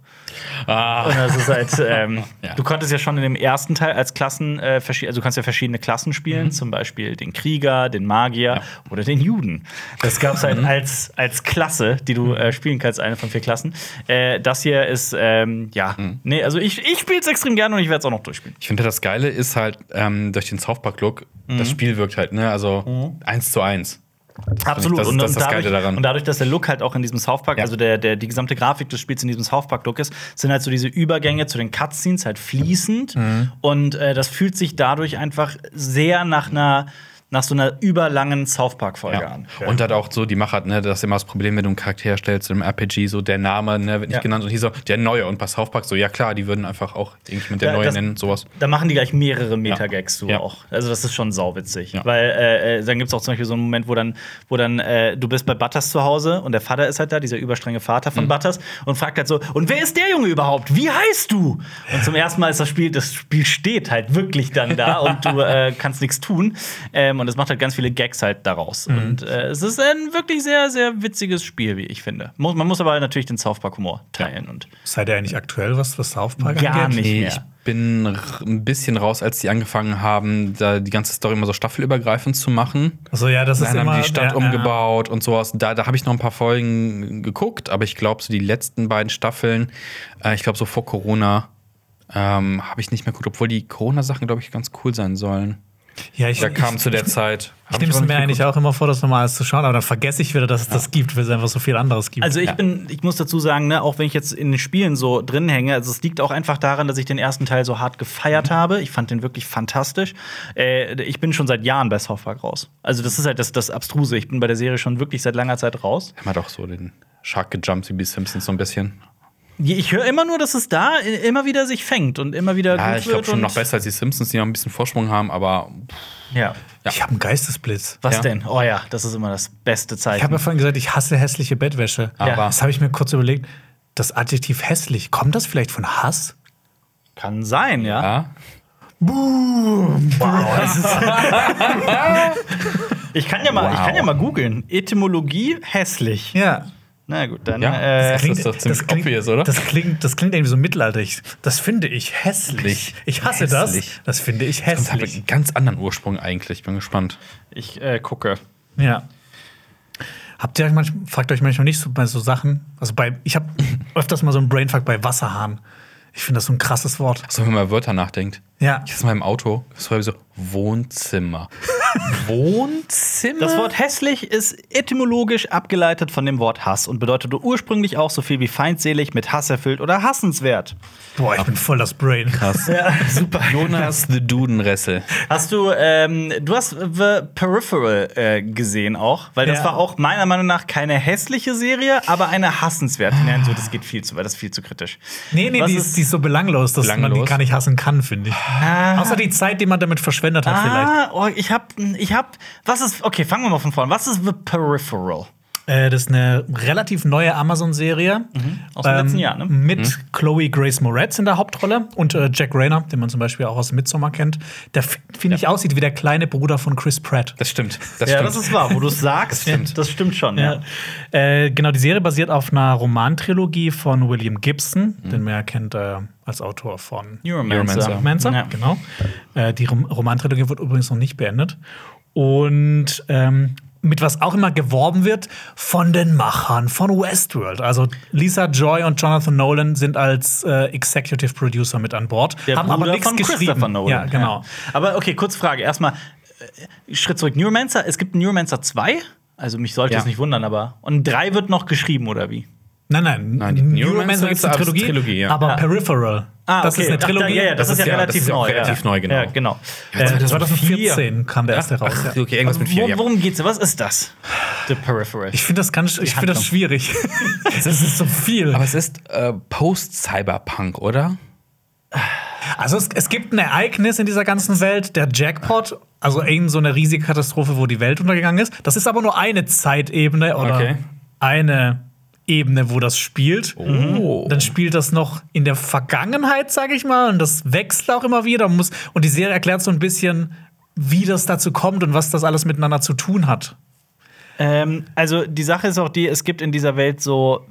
Ah. Und das ist halt, ähm, Ja. du konntest ja schon in dem ersten Teil als Klassen, äh, also du kannst ja verschiedene Klassen spielen, zum Beispiel den Krieger, den Magier oder den Juden. Das gab es halt als, als Klasse, die du äh, spielen kannst, eine von vier Klassen. Äh, das hier ist, ähm, ja, nee, also ich, ich spiele es extrem gerne und ich werde es auch noch durchspielen. Ich finde, das Geile ist halt ähm, durch den South Park-Look, Mhm. das Spiel wirkt halt, ne? Also eins zu eins. Absolut. Das und, das ist und das dadurch, Geile daran. und dadurch, dass der Look halt auch in diesem South Park, Ja. also der, der, die gesamte Grafik des Spiels in diesem South Park-Look ist, sind halt so diese Übergänge zu den Cutscenes halt fließend. Mhm. Und äh, das fühlt sich dadurch einfach sehr nach einer nach so einer überlangen South Park-Folge Ja. an. Und hat auch so die Macher, ne, das ist immer das Problem, wenn du einen Charakter stellst im RPG, so der Name ne, wird nicht Ja. genannt und hier so der Neue. Und bei South Park so, ja klar, die würden einfach auch irgendwie mit der Ja, Neue das- nennen, sowas. Da machen die gleich mehrere Metagags Ja. auch. Also das ist schon sauwitzig. Ja. Weil äh, äh, dann gibt es auch zum Beispiel so einen Moment, wo dann, wo dann äh, du bist bei Butters zu Hause und der Vater ist halt da, dieser überstrenge Vater Mhm. von Butters, und fragt halt so, und wer ist der Junge überhaupt? Wie heißt du? Und zum ersten Mal ist das Spiel, das Spiel steht halt wirklich dann da und du äh, kannst nichts tun. Ähm, und es macht halt ganz viele Gags halt daraus. Mhm. Und äh, es ist ein wirklich sehr, sehr witziges Spiel, wie ich finde. Muss, man muss aber natürlich den South Park Humor teilen. Und Seid ihr eigentlich aktuell, was, was South Park Gar angeht? nicht. Nee, mehr. ich bin ein bisschen raus, als die angefangen haben, da die ganze Story immer so staffelübergreifend zu machen. Also ja, das ist Dann haben immer die die Stadt ja, ja. umgebaut und sowas. Da, da habe ich noch ein paar Folgen geguckt, aber ich glaube, so die letzten beiden Staffeln, äh, ich glaube, so vor Corona, ähm, habe ich nicht mehr geguckt, obwohl die Corona-Sachen, glaube ich, ganz cool sein sollen. Ja, ich, Da kam ich, zu der Zeit. Ich nehme es mir eigentlich auch immer vor, das nochmal alles zu schauen, aber dann vergesse ich wieder, dass es das gibt, weil es einfach so viel anderes gibt. Also ich Ja. bin, ich muss dazu sagen, ne, auch wenn ich jetzt in den Spielen so drin hänge, also es liegt auch einfach daran, dass ich den ersten Teil so hart gefeiert habe. Ich fand den wirklich fantastisch. Äh, ich bin schon seit Jahren bei South Park raus. Also das ist halt das, das Abstruse. Ich bin bei der Serie schon wirklich seit langer Zeit raus. Haben wir doch so den Shark gejumpt wie bei Simpsons so ein bisschen. Ich höre immer nur, dass es da immer wieder sich fängt und immer wieder Ja, gut ich glaube schon noch besser als die Simpsons, die noch ein bisschen Vorsprung haben, aber Ja. ja. ich habe einen Geistesblitz. Was Ja. denn? Oh ja, das ist immer das beste Ich habe ja Zeichen. vorhin gesagt, ich hasse hässliche Bettwäsche. Aber- Das habe ich mir kurz überlegt. Das Adjektiv hässlich, kommt das vielleicht von Hass? Kann sein, ja. ja. Ich kann ja mal, ich Wow. kann ja mal googeln. Etymologie hässlich. Ja. Na gut, dann Ja, äh, das ist doch ziemlich obvious, oder? Das klingt, das klingt irgendwie so mittelalterlich. Das finde ich hässlich. Ich hasse Hässlich. das. Das finde ich Das hat hässlich. einen ganz anderen Ursprung eigentlich. Bin gespannt. ich äh, gucke. Ja. Habt ihr euch manchmal, fragt euch manchmal nicht so bei so Sachen? Also bei, ich habe öfters mal so einen Brainfuck bei Wasserhahn. Ich finde das so ein krasses Wort. So, wenn man über Wörter nachdenkt. Ja. Ich sitze mal im Auto, das war so Wohnzimmer. Wohnzimmer? Das Wort hässlich ist etymologisch abgeleitet von dem Wort Hass und bedeutete ursprünglich auch so viel wie feindselig, mit Hass erfüllt oder hassenswert. Boah, ich bin voll das Brain. krass. Ja, super. Jonas the Dudenressel. Hast du, ähm, du hast The Peripheral äh, gesehen auch, weil das Ja. war auch meiner Meinung nach keine hässliche Serie, aber eine hassenswerte. Nein, so, das geht viel zu weit, das ist viel zu kritisch. Nee, nee, Was die ist- die ist so belanglos, dass man die Belanglos? gar nicht hassen kann, finde ich. Außer die Zeit, die man damit verschwendet hat, vielleicht. Ah, oh, ich hab, ich hab, was ist, okay, fangen wir mal von vorne. Was ist The Peripheral? Äh, das ist eine relativ neue Amazon-Serie. Mhm. Aus dem letzten Jahr, ne? Mit Chloe Grace Moretz in der Hauptrolle und äh, Jack Rayner, den man zum Beispiel auch aus Midsommar kennt. Der, finde ich, aussieht wie der kleine Bruder von Chris Pratt. Das stimmt. Das ja, stimmt. das ist wahr, wo du es sagst. Das stimmt. Das stimmt schon, ja. Ja. Äh, genau, die Serie basiert auf einer Romantrilogie von William Gibson, Mhm. den man ja kennt äh, als Autor von Neuromancer. Mancer, Ja. genau. Äh, die Rom Romantrilogie wird übrigens noch nicht beendet. Und ähm, mit was auch immer geworben wird von den Machern von Westworld. Also Lisa Joy und Jonathan Nolan sind als äh, Executive Producer mit an Bord, Der haben aber Bruder nichts von geschrieben. Christopher Nolan. Ja, genau. Ja. Aber okay, kurz Frage. Erstmal, äh, Schritt zurück. Neuromancer, es gibt Neuromancer 2. Also mich sollte Ja. es nicht wundern, aber. Und 3 wird noch geschrieben, oder wie? Nein, nein, Nein, die Neuromancer ist gibt's eine Trilogie, Trilogie, ja. aber Ah. Peripheral. das ist eine Ach, da- Trilogie. ja, ja, das, Das ist ja ja- das relativ ist ja neu. relativ ja. neu, genau. Ja, genau. Ja, Äh, 2014 kam der erste raus. Ach, Ja. okay, irgendwas mit vier. Worum, Ja. worum geht's? Was ist das? The Peripheral. Ich finde das ganz, ich finde das schwierig. das ist so viel. Aber es ist äh, Post-Cyberpunk, oder? Also es, es gibt ein Ereignis in dieser ganzen Welt, der Jackpot, also irgend so eine riesige Katastrophe, wo die Welt untergegangen ist. Das ist aber nur eine Zeitebene oder Okay. eine Ebene, wo das spielt. Oh. Dann spielt das noch in der Vergangenheit, sage ich mal, und das wechselt auch immer wieder. Muss, und die Serie erklärt so ein bisschen, wie das dazu kommt und was das alles miteinander zu tun hat. Ähm, also die Sache ist auch die, es gibt in dieser Welt so,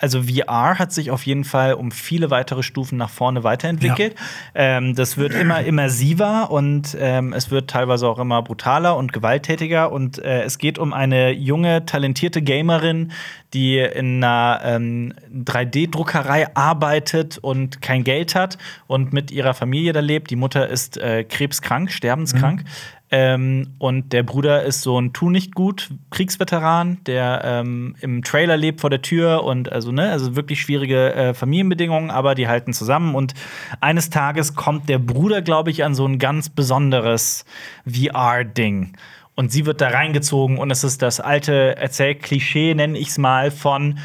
also VR hat sich auf jeden Fall um viele weitere Stufen nach vorne weiterentwickelt. Ähm, das wird immer immersiver und ähm, es wird teilweise auch immer brutaler und gewalttätiger. Und äh, es geht um eine junge, talentierte Gamerin, die in einer ähm, 3D-Druckerei arbeitet und kein Geld hat und mit ihrer Familie da lebt. Die Mutter ist äh, krebskrank, sterbenskrank. Ähm, und der Bruder ist so ein Tu nicht gut Kriegsveteran, der ähm, im Trailer lebt vor der Tür und also ne, also wirklich schwierige äh, Familienbedingungen, aber die halten zusammen. Und eines Tages kommt der Bruder, glaube ich, an so ein ganz besonderes VR-Ding. Und sie wird da reingezogen und es ist das alte Erzählklischee, nenne ich es mal, von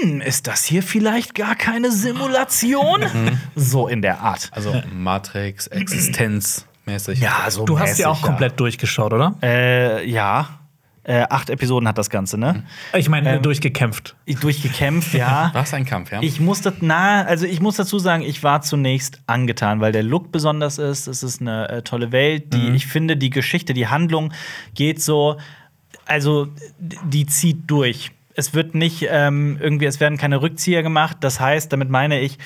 hm, ist das hier vielleicht gar keine Simulation? so in der Art. Also Matrix, Existenz-mäßig. Ja, so Du hast mäßig, auch ja. komplett durchgeschaut, oder? Äh, ja. Äh, acht Episoden hat das Ganze, ne? Ich meine, Ähm, durchgekämpft. Ich durchgekämpft, ja. War es ein Kampf, ja? Ich muss das, na, also ich muss dazu sagen, ich war zunächst angetan, weil der Look besonders ist. Es ist eine äh, tolle Welt. Die, Ich finde, die Geschichte, die Handlung geht so, also die zieht durch. Es wird nicht ähm, irgendwie, es werden keine Rückzieher gemacht. Das heißt, damit meine ich,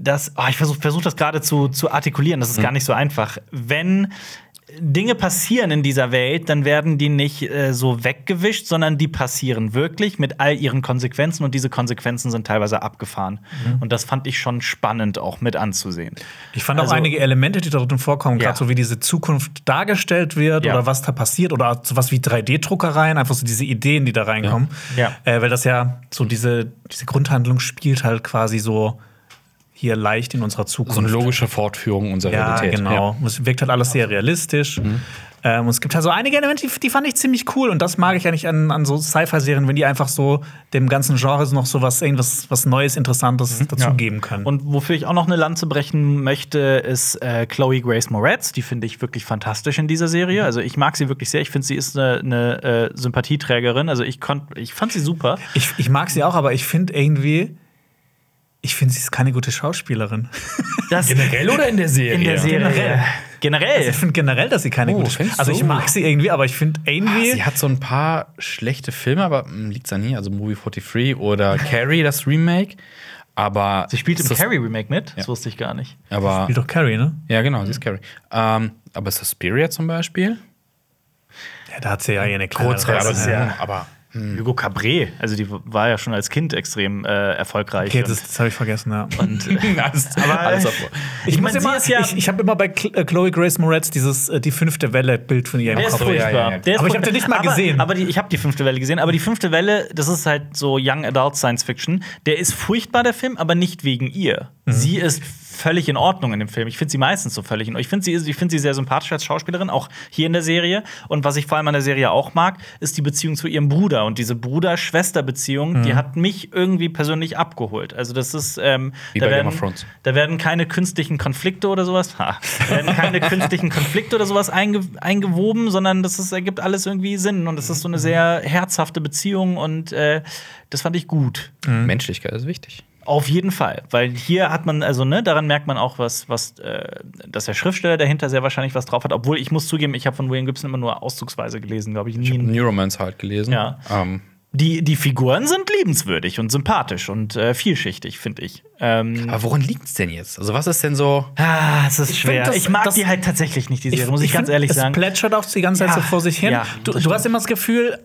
dass, oh, ich versuche versuch das gerade zu, zu artikulieren, das ist gar nicht so einfach. Wenn Dinge passieren in dieser Welt, dann werden die nicht äh, so weggewischt, sondern die passieren wirklich mit all ihren Konsequenzen und diese Konsequenzen sind teilweise abgefahren. Und das fand ich schon spannend auch mit anzusehen. Ich fand Also- auch einige Elemente, die da drin vorkommen, Ja. gerade so wie diese Zukunft dargestellt wird Ja. oder was da passiert oder sowas wie 3D-Druckereien, einfach so diese Ideen, die da reinkommen. Ja. Äh, weil das ja so diese, diese Grundhandlung spielt halt quasi so hier leicht in unserer Zukunft. so eine logische Fortführung unserer ja, Realität. genau. Es wirkt halt alles sehr realistisch. Mhm. Ähm, und es gibt halt so einige Elemente, die, die fand ich ziemlich cool. Und das mag ich eigentlich an, an so Sci-Fi-Serien, wenn die einfach so dem ganzen Genre so noch so was, irgendwas was Neues, Interessantes dazugeben können. Mhm. Und wofür ich auch noch eine Lanze brechen möchte, ist äh, Chloe Grace Moretz. Die finde ich wirklich fantastisch in dieser Serie. Also ich mag sie wirklich sehr. Ich finde, sie ist eine, eine äh, Sympathieträgerin. Also ich, konnt, ich fand sie super. Ich, ich mag sie auch, aber ich finde irgendwie, ich finde, sie ist keine gute Schauspielerin. Das Generell oder in der Serie? in der Serie. Generell. Generell. Ich finde generell, dass sie keine Oh, gute findest Also ich mag sie irgendwie, aber ich finde irgendwie. Sie hat so ein paar schlechte Filme, aber hm, liegt's an ihr. Also Movie 43 oder Carrie, das Remake. Aber Sie spielt im ist das- Carrie Remake mit. Das wusste ich gar nicht. Aber Spielt doch Carrie, ne? ja, genau, sie ist Carrie. Ähm, aber Suspiria zum Beispiel? Ja, da hat sie ja eine kleine Kurz, aber Rolle. ist ja- aber Hugo Cabret, also die war ja schon als Kind extrem äh, erfolgreich. Okay, das, das habe ich vergessen, ja. und, äh, alles, Aber- alles auf. Ich, Ich mein, immer, ja- ich, ich habe immer bei äh, Chloe Grace Moretz dieses äh, die fünfte Welle-Bild von ihr im Der ist Kopf. ja, furchtbar. ja, Aber ich hab furchtbar. den nicht mal aber, gesehen. Aber die, ich habe die fünfte Welle gesehen. Aber die fünfte Welle, das ist halt so Young Adult Science Fiction. Der ist furchtbar, der Film, aber nicht wegen ihr. Mhm. Sie ist völlig in Ordnung in dem Film. Ich finde sie meistens so völlig in Ordnung. Ich finde sie, ich find sie sehr sympathisch als Schauspielerin, auch hier in der Serie. Und was ich vor allem an der Serie auch mag, ist die Beziehung zu ihrem Bruder. Und diese Bruder-Schwester-Beziehung, Mhm. die hat mich irgendwie persönlich abgeholt. Also, das ist. Ähm, Wie da bei Game werden, of Thrones. Da werden keine künstlichen Konflikte oder sowas. Ha, da werden keine künstlichen Konflikte oder sowas einge eingewoben, sondern das ist, ergibt alles irgendwie Sinn. Und es ist so eine sehr herzhafte Beziehung und äh, das fand ich gut. Menschlichkeit ist wichtig. Auf jeden Fall, weil hier hat man, also ne, daran merkt man auch, was, was, äh, dass der Schriftsteller dahinter sehr wahrscheinlich was drauf hat. Obwohl ich muss zugeben, ich habe von William Gibson immer nur auszugsweise gelesen, glaube ich. Ich habe Nie. Neuromancer halt gelesen. Ja. Ähm, Die, die Figuren sind liebenswürdig und sympathisch und äh, vielschichtig, finde ich. Ähm, aber woran liegt's denn jetzt? Also, was ist denn so. ah, es ist schwer. das- ich mag das- die halt tatsächlich nicht, die Serie, muss ich, ganz find, ehrlich es sagen. plätschert auch die ganze Zeit Ja, so vor sich hin. ja, du, du hast immer das Gefühl,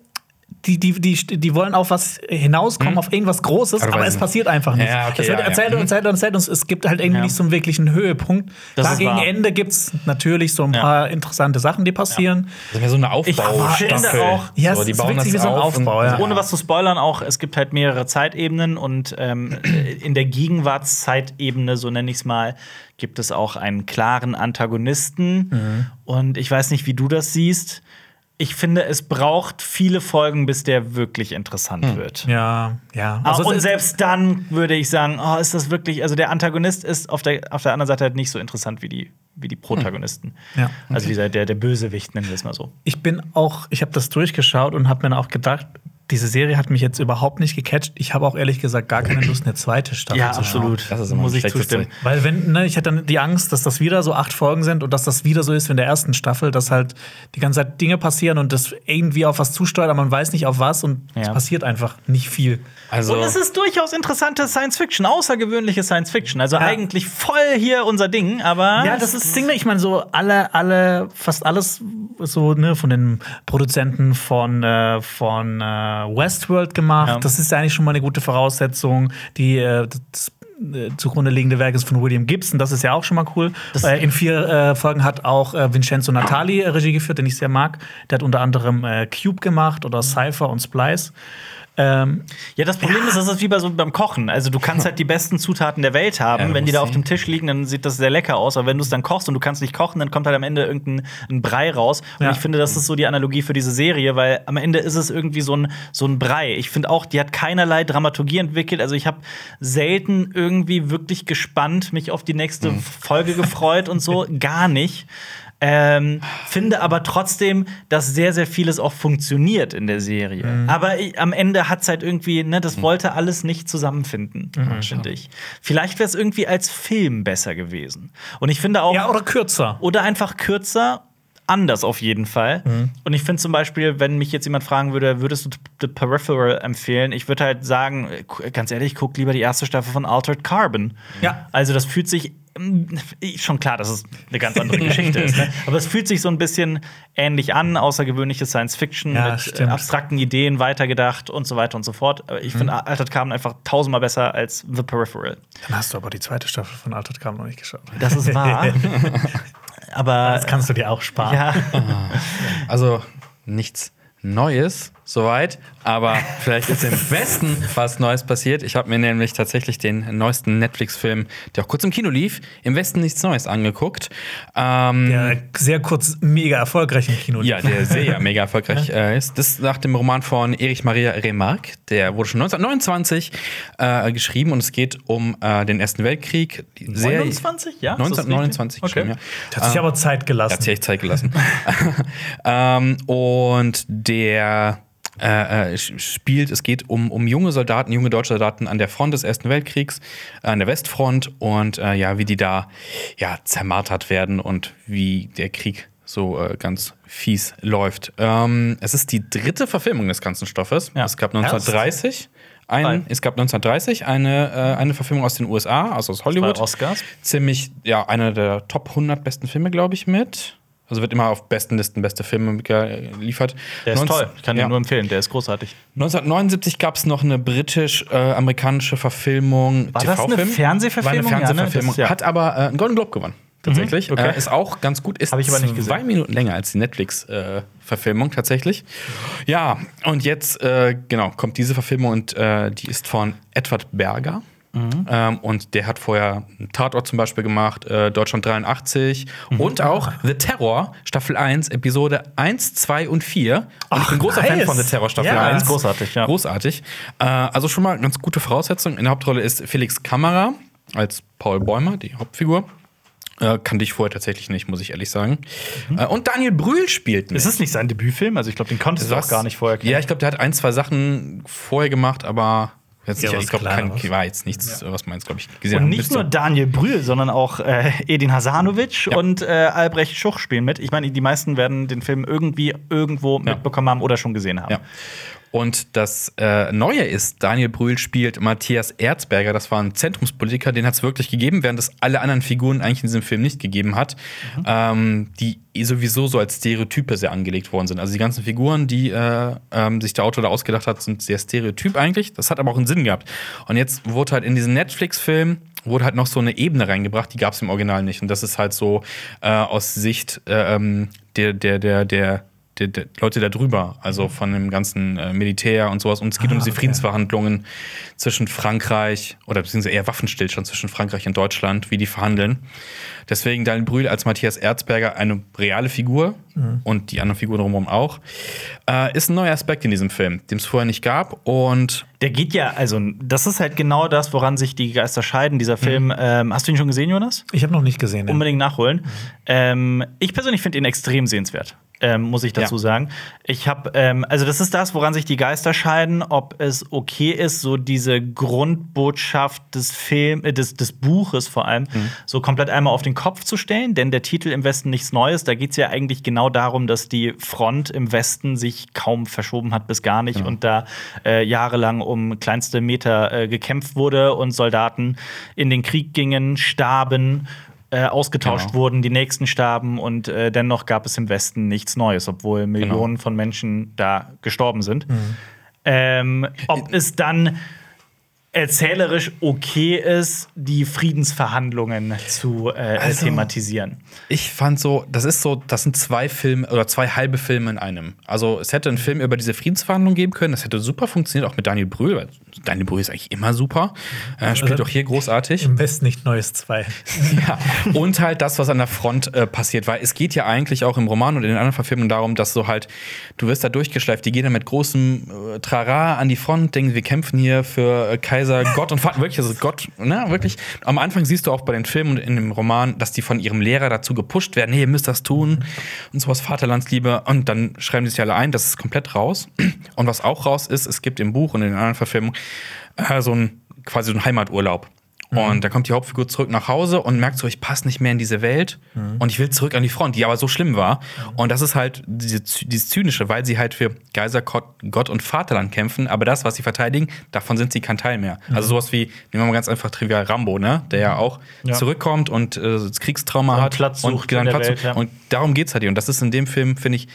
die, die, die, die wollen auf was hinauskommen, auf irgendwas Großes, Aber aber es passiert einfach nicht. Ja, okay, es wird ja, ja. erzählt und erzählt und erzählt und es gibt halt irgendwie Ja. nicht so einen wirklichen Höhepunkt. Das Klar, gegen wahr. Ende gibt es natürlich so ein Ja. paar interessante Sachen, die passieren. Das ist ja so eine Ich Aufbaustaffel. auch- Ja, so, es die bauen das wie so ein Aufbau, ja. Ohne was zu spoilern, auch es gibt halt mehrere Zeitebenen und ähm, in der Gegenwartszeitebene, so nenne ich es mal, gibt es auch einen klaren Antagonisten. Mhm. Und ich weiß nicht, wie du das siehst. Ich finde, es braucht viele Folgen, bis der wirklich interessant wird. Ja, ja. Also es und selbst dann würde ich sagen, oh, ist das wirklich, also der Antagonist ist auf der, auf der anderen Seite halt nicht so interessant wie die, wie die Protagonisten. Ja. Also dieser, der, der Bösewicht, nennen wir es mal so. ich bin auch, ich habe das durchgeschaut und habe mir auch gedacht, diese Serie hat mich jetzt überhaupt nicht gecatcht. Ich habe auch ehrlich gesagt gar keine Lust, eine zweite Staffel Ja, zu schauen. absolut. Das ist immer Muss ich zustimmen. Weil wenn, ne, ich hätte dann die Angst, dass das wieder so acht Folgen sind und dass das wieder so ist wie in der ersten Staffel, dass halt die ganze Zeit Dinge passieren und das irgendwie auf was zusteuert, aber man weiß nicht auf was und es Ja. passiert einfach nicht viel. Also, Und es ist durchaus interessante Science Fiction, außergewöhnliche Science Fiction. Also eigentlich voll hier unser Ding, aber. Ja, das ist das Ding, ich meine, so alle, alle, fast alles so, ne, von den Produzenten von, äh, von äh, Westworld gemacht. Ja. Das ist eigentlich schon mal eine gute Voraussetzung. Die, äh, das äh, zugrunde liegende Werk ist von William Gibson, das ist ja auch schon mal cool. Äh, in vier äh, Folgen hat auch äh, Vincenzo Natali Regie geführt, den ich sehr mag. Der hat unter anderem äh, Cube gemacht oder Cypher und Splice. Ähm, Ja, das Problem ist, das ist wie bei so beim Kochen. Also du kannst halt die besten Zutaten der Welt haben. Ja, wenn die da auf dem Tisch liegen, dann sieht das sehr lecker aus. Aber wenn du es dann kochst und du kannst nicht kochen, dann kommt halt am Ende irgendein ein Brei raus. Und Ja. ich finde, das ist so die Analogie für diese Serie, weil am Ende ist es irgendwie so ein, so ein Brei. Ich finde auch, die hat keinerlei Dramaturgie entwickelt. Also ich habe selten irgendwie wirklich gespannt mich auf die nächste Hm. Folge gefreut und so. Gar nicht. Ähm, finde aber trotzdem, dass sehr, sehr vieles auch funktioniert in der Serie. Mhm. Aber ich, am Ende hat es halt irgendwie, ne, das wollte alles nicht zusammenfinden, Mhm. finde ich. Vielleicht wäre es irgendwie als Film besser gewesen. Und ich finde auch. ja, oder kürzer. oder einfach kürzer. Anders auf jeden Fall. Mhm. Und ich finde zum Beispiel, wenn mich jetzt jemand fragen würde, würdest du The Peripheral empfehlen? Ich würde halt sagen, ganz ehrlich, guck lieber die erste Staffel von Altered Carbon. Ja. Also das fühlt sich mm, schon klar, dass es eine ganz andere Geschichte ist. Ne? Aber es fühlt sich so ein bisschen ähnlich an, außergewöhnliche Science Fiction Ja, mit äh, stimmt. abstrakten Ideen weitergedacht und so weiter und so fort. Aber ich Mhm. finde Altered Carbon einfach tausendmal besser als The Peripheral. Dann hast du aber die zweite Staffel von Altered Carbon noch nicht geschaut. Das ist wahr. Aber Das kannst du dir auch sparen. ja. also nichts Neues soweit, aber vielleicht ist im Westen was Neues passiert. Ich habe mir nämlich tatsächlich den neuesten Netflix-Film, der auch kurz im Kino lief, im Westen nichts Neues angeguckt. Ähm, Der sehr kurz mega erfolgreich im Kino Ja, lief. der sehr mega erfolgreich äh, ist. Das ist nach dem Roman von Erich Maria Remarque. Der wurde schon 1929 äh, geschrieben und es geht um äh, den Ersten Weltkrieg. Die Serie- 29? Ja? Ist das richtig? 1929 Okay. geschrieben, ja. Hat sich aber Zeit gelassen. hat sich echt Zeit gelassen. ähm, und der äh, äh, spielt, es geht um, um junge Soldaten, junge deutsche Soldaten an der Front des Ersten Weltkriegs, äh, an der Westfront und äh, ja, wie die da ja, zermartert werden und wie der Krieg so äh, ganz fies läuft. Ähm, es ist die dritte Verfilmung des ganzen Stoffes. Ja. Es gab Erst? 1930 Zwei. ein, es gab 1930 eine, äh, eine Verfilmung aus den USA, also aus Hollywood Zwei Oscars. ziemlich, ja, einer der Top 100 besten Filme, glaube ich, mit. Also wird immer auf besten Listen beste Filme geliefert. Der ist 19 toll. Ich kann ja. den nur empfehlen. Der ist großartig. 1979 gab es noch eine britisch-amerikanische Verfilmung. War das eine. Fernsehverfilmung? War eine Ja, ne? Fernsehverfilmung. Das- ja. Hat aber äh, einen Golden Globe gewonnen. Tatsächlich. okay. Äh, ist auch ganz gut. Ist Hab ich aber nicht zwei. Minuten länger als die Netflix-Verfilmung tatsächlich. Ja, und jetzt äh, genau kommt diese Verfilmung und äh, die ist von Edward Berger. Mhm. Ähm, und der hat vorher einen Tatort zum Beispiel gemacht, äh, Deutschland 83 Mhm. und auch The Terror, Staffel 1, Episode 1, 2 und 4. Und ich Ach, bin großer Fan nice. von The Terror Staffel Ja, 1. ist großartig, ja. Großartig. Äh, also schon mal ganz gute Voraussetzungen. In der Hauptrolle ist Felix Kammerer als Paul Bäumer, die Hauptfigur. Äh, kannte ich vorher tatsächlich nicht, muss ich ehrlich sagen. Äh, und Daniel Brühl spielt mit. Ist es nicht sein Debütfilm? Also ich glaube, den konntest du auch gar nicht vorher kennen. Ja, ich glaube, der hat ein, zwei Sachen vorher gemacht, aber jetzt Ja, nicht, ich glaube, war jetzt nichts, was man jetzt, glaube ich, gesehen Und nicht Müsste- nur Daniel Brühl, sondern auch äh, Edin Hasanovic Ja. und äh, Albrecht Schuch spielen mit. Ich meine, die meisten werden den Film irgendwie irgendwo mitbekommen haben oder schon gesehen haben. Und das äh, Neue ist, Daniel Brühl spielt Matthias Erzberger. Das war ein Zentrumspolitiker, den hat es wirklich gegeben, während es alle anderen Figuren eigentlich in diesem Film nicht gegeben hat, mhm. ähm, die sowieso so als Stereotype sehr angelegt worden sind. Also die ganzen Figuren, die äh, ähm, sich der Autor da ausgedacht hat, sind sehr stereotyp eigentlich. Das hat aber auch einen Sinn gehabt. Und jetzt wurde halt in diesen Netflix-Film wurde halt noch so eine Ebene reingebracht, die gab es im Original nicht. Und das ist halt so äh, aus Sicht äh, ähm, der, der, der, der die, die Leute da drüber, also mhm. von dem ganzen äh, Militär und sowas. Und es geht ah, um diese okay. Friedensverhandlungen zwischen Frankreich oder beziehungsweise eher Waffenstillstand zwischen Frankreich und Deutschland, wie die verhandeln. Deswegen Daniel Brühl als Matthias Erzberger eine reale Figur mhm. und die anderen Figuren drumherum auch. Äh, ist ein neuer Aspekt in diesem Film, den es vorher nicht gab. Und der geht ja, also das ist halt genau das, woran sich die Geister scheiden. Dieser Film, mhm. ähm, hast du ihn schon gesehen, Jonas? Ich habe noch nicht gesehen. Unbedingt nachholen. Mhm. Ähm, ich persönlich finde ihn extrem sehenswert ähm, muss ich dazu ja. sagen. Ich habe, ähm, also das ist das, woran sich die Geister scheiden, ob es okay ist, so diese Grundbotschaft des Film, äh, des, des Buches vor allem, mhm. so komplett einmal auf den Kopf zu stellen. Denn der Titel im Westen nichts Neues, da geht es ja eigentlich genau darum, dass die Front im Westen sich kaum verschoben hat bis gar nicht ja. und da äh, jahrelang um kleinste Meter äh, gekämpft wurde und Soldaten in den Krieg gingen, starben äh, ausgetauscht genau. wurden, die nächsten starben und äh, dennoch gab es im Westen nichts Neues, obwohl Millionen genau. von Menschen da gestorben sind. Mhm. Ähm, ob es dann erzählerisch okay ist, die Friedensverhandlungen zu äh, also, thematisieren. Ich fand so, das ist so, das sind zwei Filme oder zwei halbe Filme in einem. Also es hätte einen Film über diese Friedensverhandlungen geben können, das hätte super funktioniert, auch mit Daniel Brühl. Daniel Brühl ist eigentlich immer super. Er äh, spielt also, auch hier großartig. Im Westen nicht Neues zwei. ja. Und halt das, was an der Front äh, passiert, weil es geht ja eigentlich auch im Roman und in den anderen Verfilmungen darum, dass so halt, du wirst da durchgeschleift, die gehen da mit großem äh, Trara an die Front, denken, wir kämpfen hier für äh, Kaiser Kaiser, Gott und Vater, wirklich, also Gott, ne, wirklich. Am Anfang siehst du auch bei den Filmen und in dem Roman, dass die von ihrem Lehrer dazu gepusht werden, nee, ihr müsst das tun und sowas, Vaterlandsliebe. Und dann schreiben die sich alle ein, das ist komplett raus. Und was auch raus ist, es gibt im Buch und in den anderen Verfilmungen äh, so ein quasi so ein Heimaturlaub. Mhm. Und da kommt die Hauptfigur zurück nach Hause und merkt so, ich passe nicht mehr in diese Welt mhm. und ich will zurück an die Front, die aber so schlimm war. Mhm. Und das ist halt diese, dieses Zynische, weil sie halt für Geiser, Gott und Vaterland kämpfen, aber das, was sie verteidigen, davon sind sie kein Teil mehr. Mhm. Also sowas wie, nehmen wir mal ganz einfach trivial Rambo, ne? der ja mhm. auch ja. zurückkommt und äh, das Kriegstrauma hat Platz und dann Platz Welt, ja. Und darum geht es halt hier. Und das ist in dem Film, finde ich,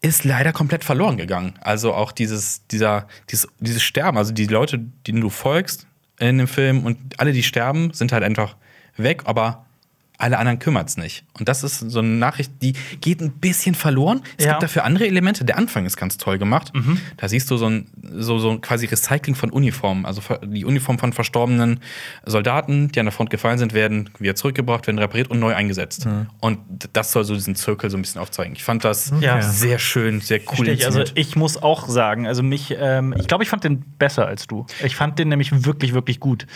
ist leider komplett verloren gegangen. Also auch dieses, dieser, dieses, dieses Sterben, also die Leute, denen du folgst, in dem Film und alle, die sterben, sind halt einfach weg, aber alle anderen kümmert es nicht. Und das ist so eine Nachricht, die geht ein bisschen verloren. Es ja. gibt dafür andere Elemente. Der Anfang ist ganz toll gemacht. Mhm. Da siehst du so ein so, so quasi Recycling von Uniformen. Also die Uniform von verstorbenen Soldaten, die an der Front gefallen sind, werden wieder zurückgebracht, werden repariert und neu eingesetzt. Mhm. Und das soll so diesen Zirkel so ein bisschen aufzeigen. Ich fand das ja. sehr schön, sehr cool. Also ich muss auch sagen, also mich, ähm, ich glaube, ich fand den besser als du. Ich fand den nämlich wirklich, wirklich gut.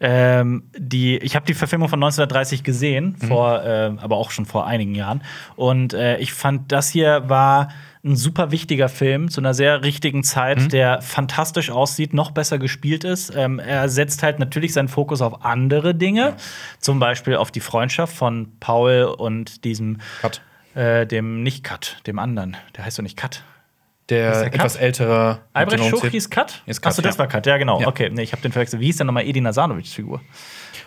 Ähm, die, ich habe die Verfilmung von 1930 gesehen, mhm. vor, äh, aber auch schon vor einigen Jahren. Und äh, ich fand, das hier war ein super wichtiger Film zu einer sehr richtigen Zeit, mhm. der fantastisch aussieht, noch besser gespielt ist. Ähm, er setzt halt natürlich seinen Fokus auf andere Dinge, ja. zum Beispiel auf die Freundschaft von Paul und diesem Cut. Äh, dem nicht Cut, dem anderen. Der heißt doch nicht Cut. Der, der etwas ältere. Albrecht Schuch hieß Cut? Cut Achso, das ja. war Cut, ja, genau. Ja. Okay, nee, ich habe den verwechselt. Wie hieß denn nochmal Edin Nasanovics Figur?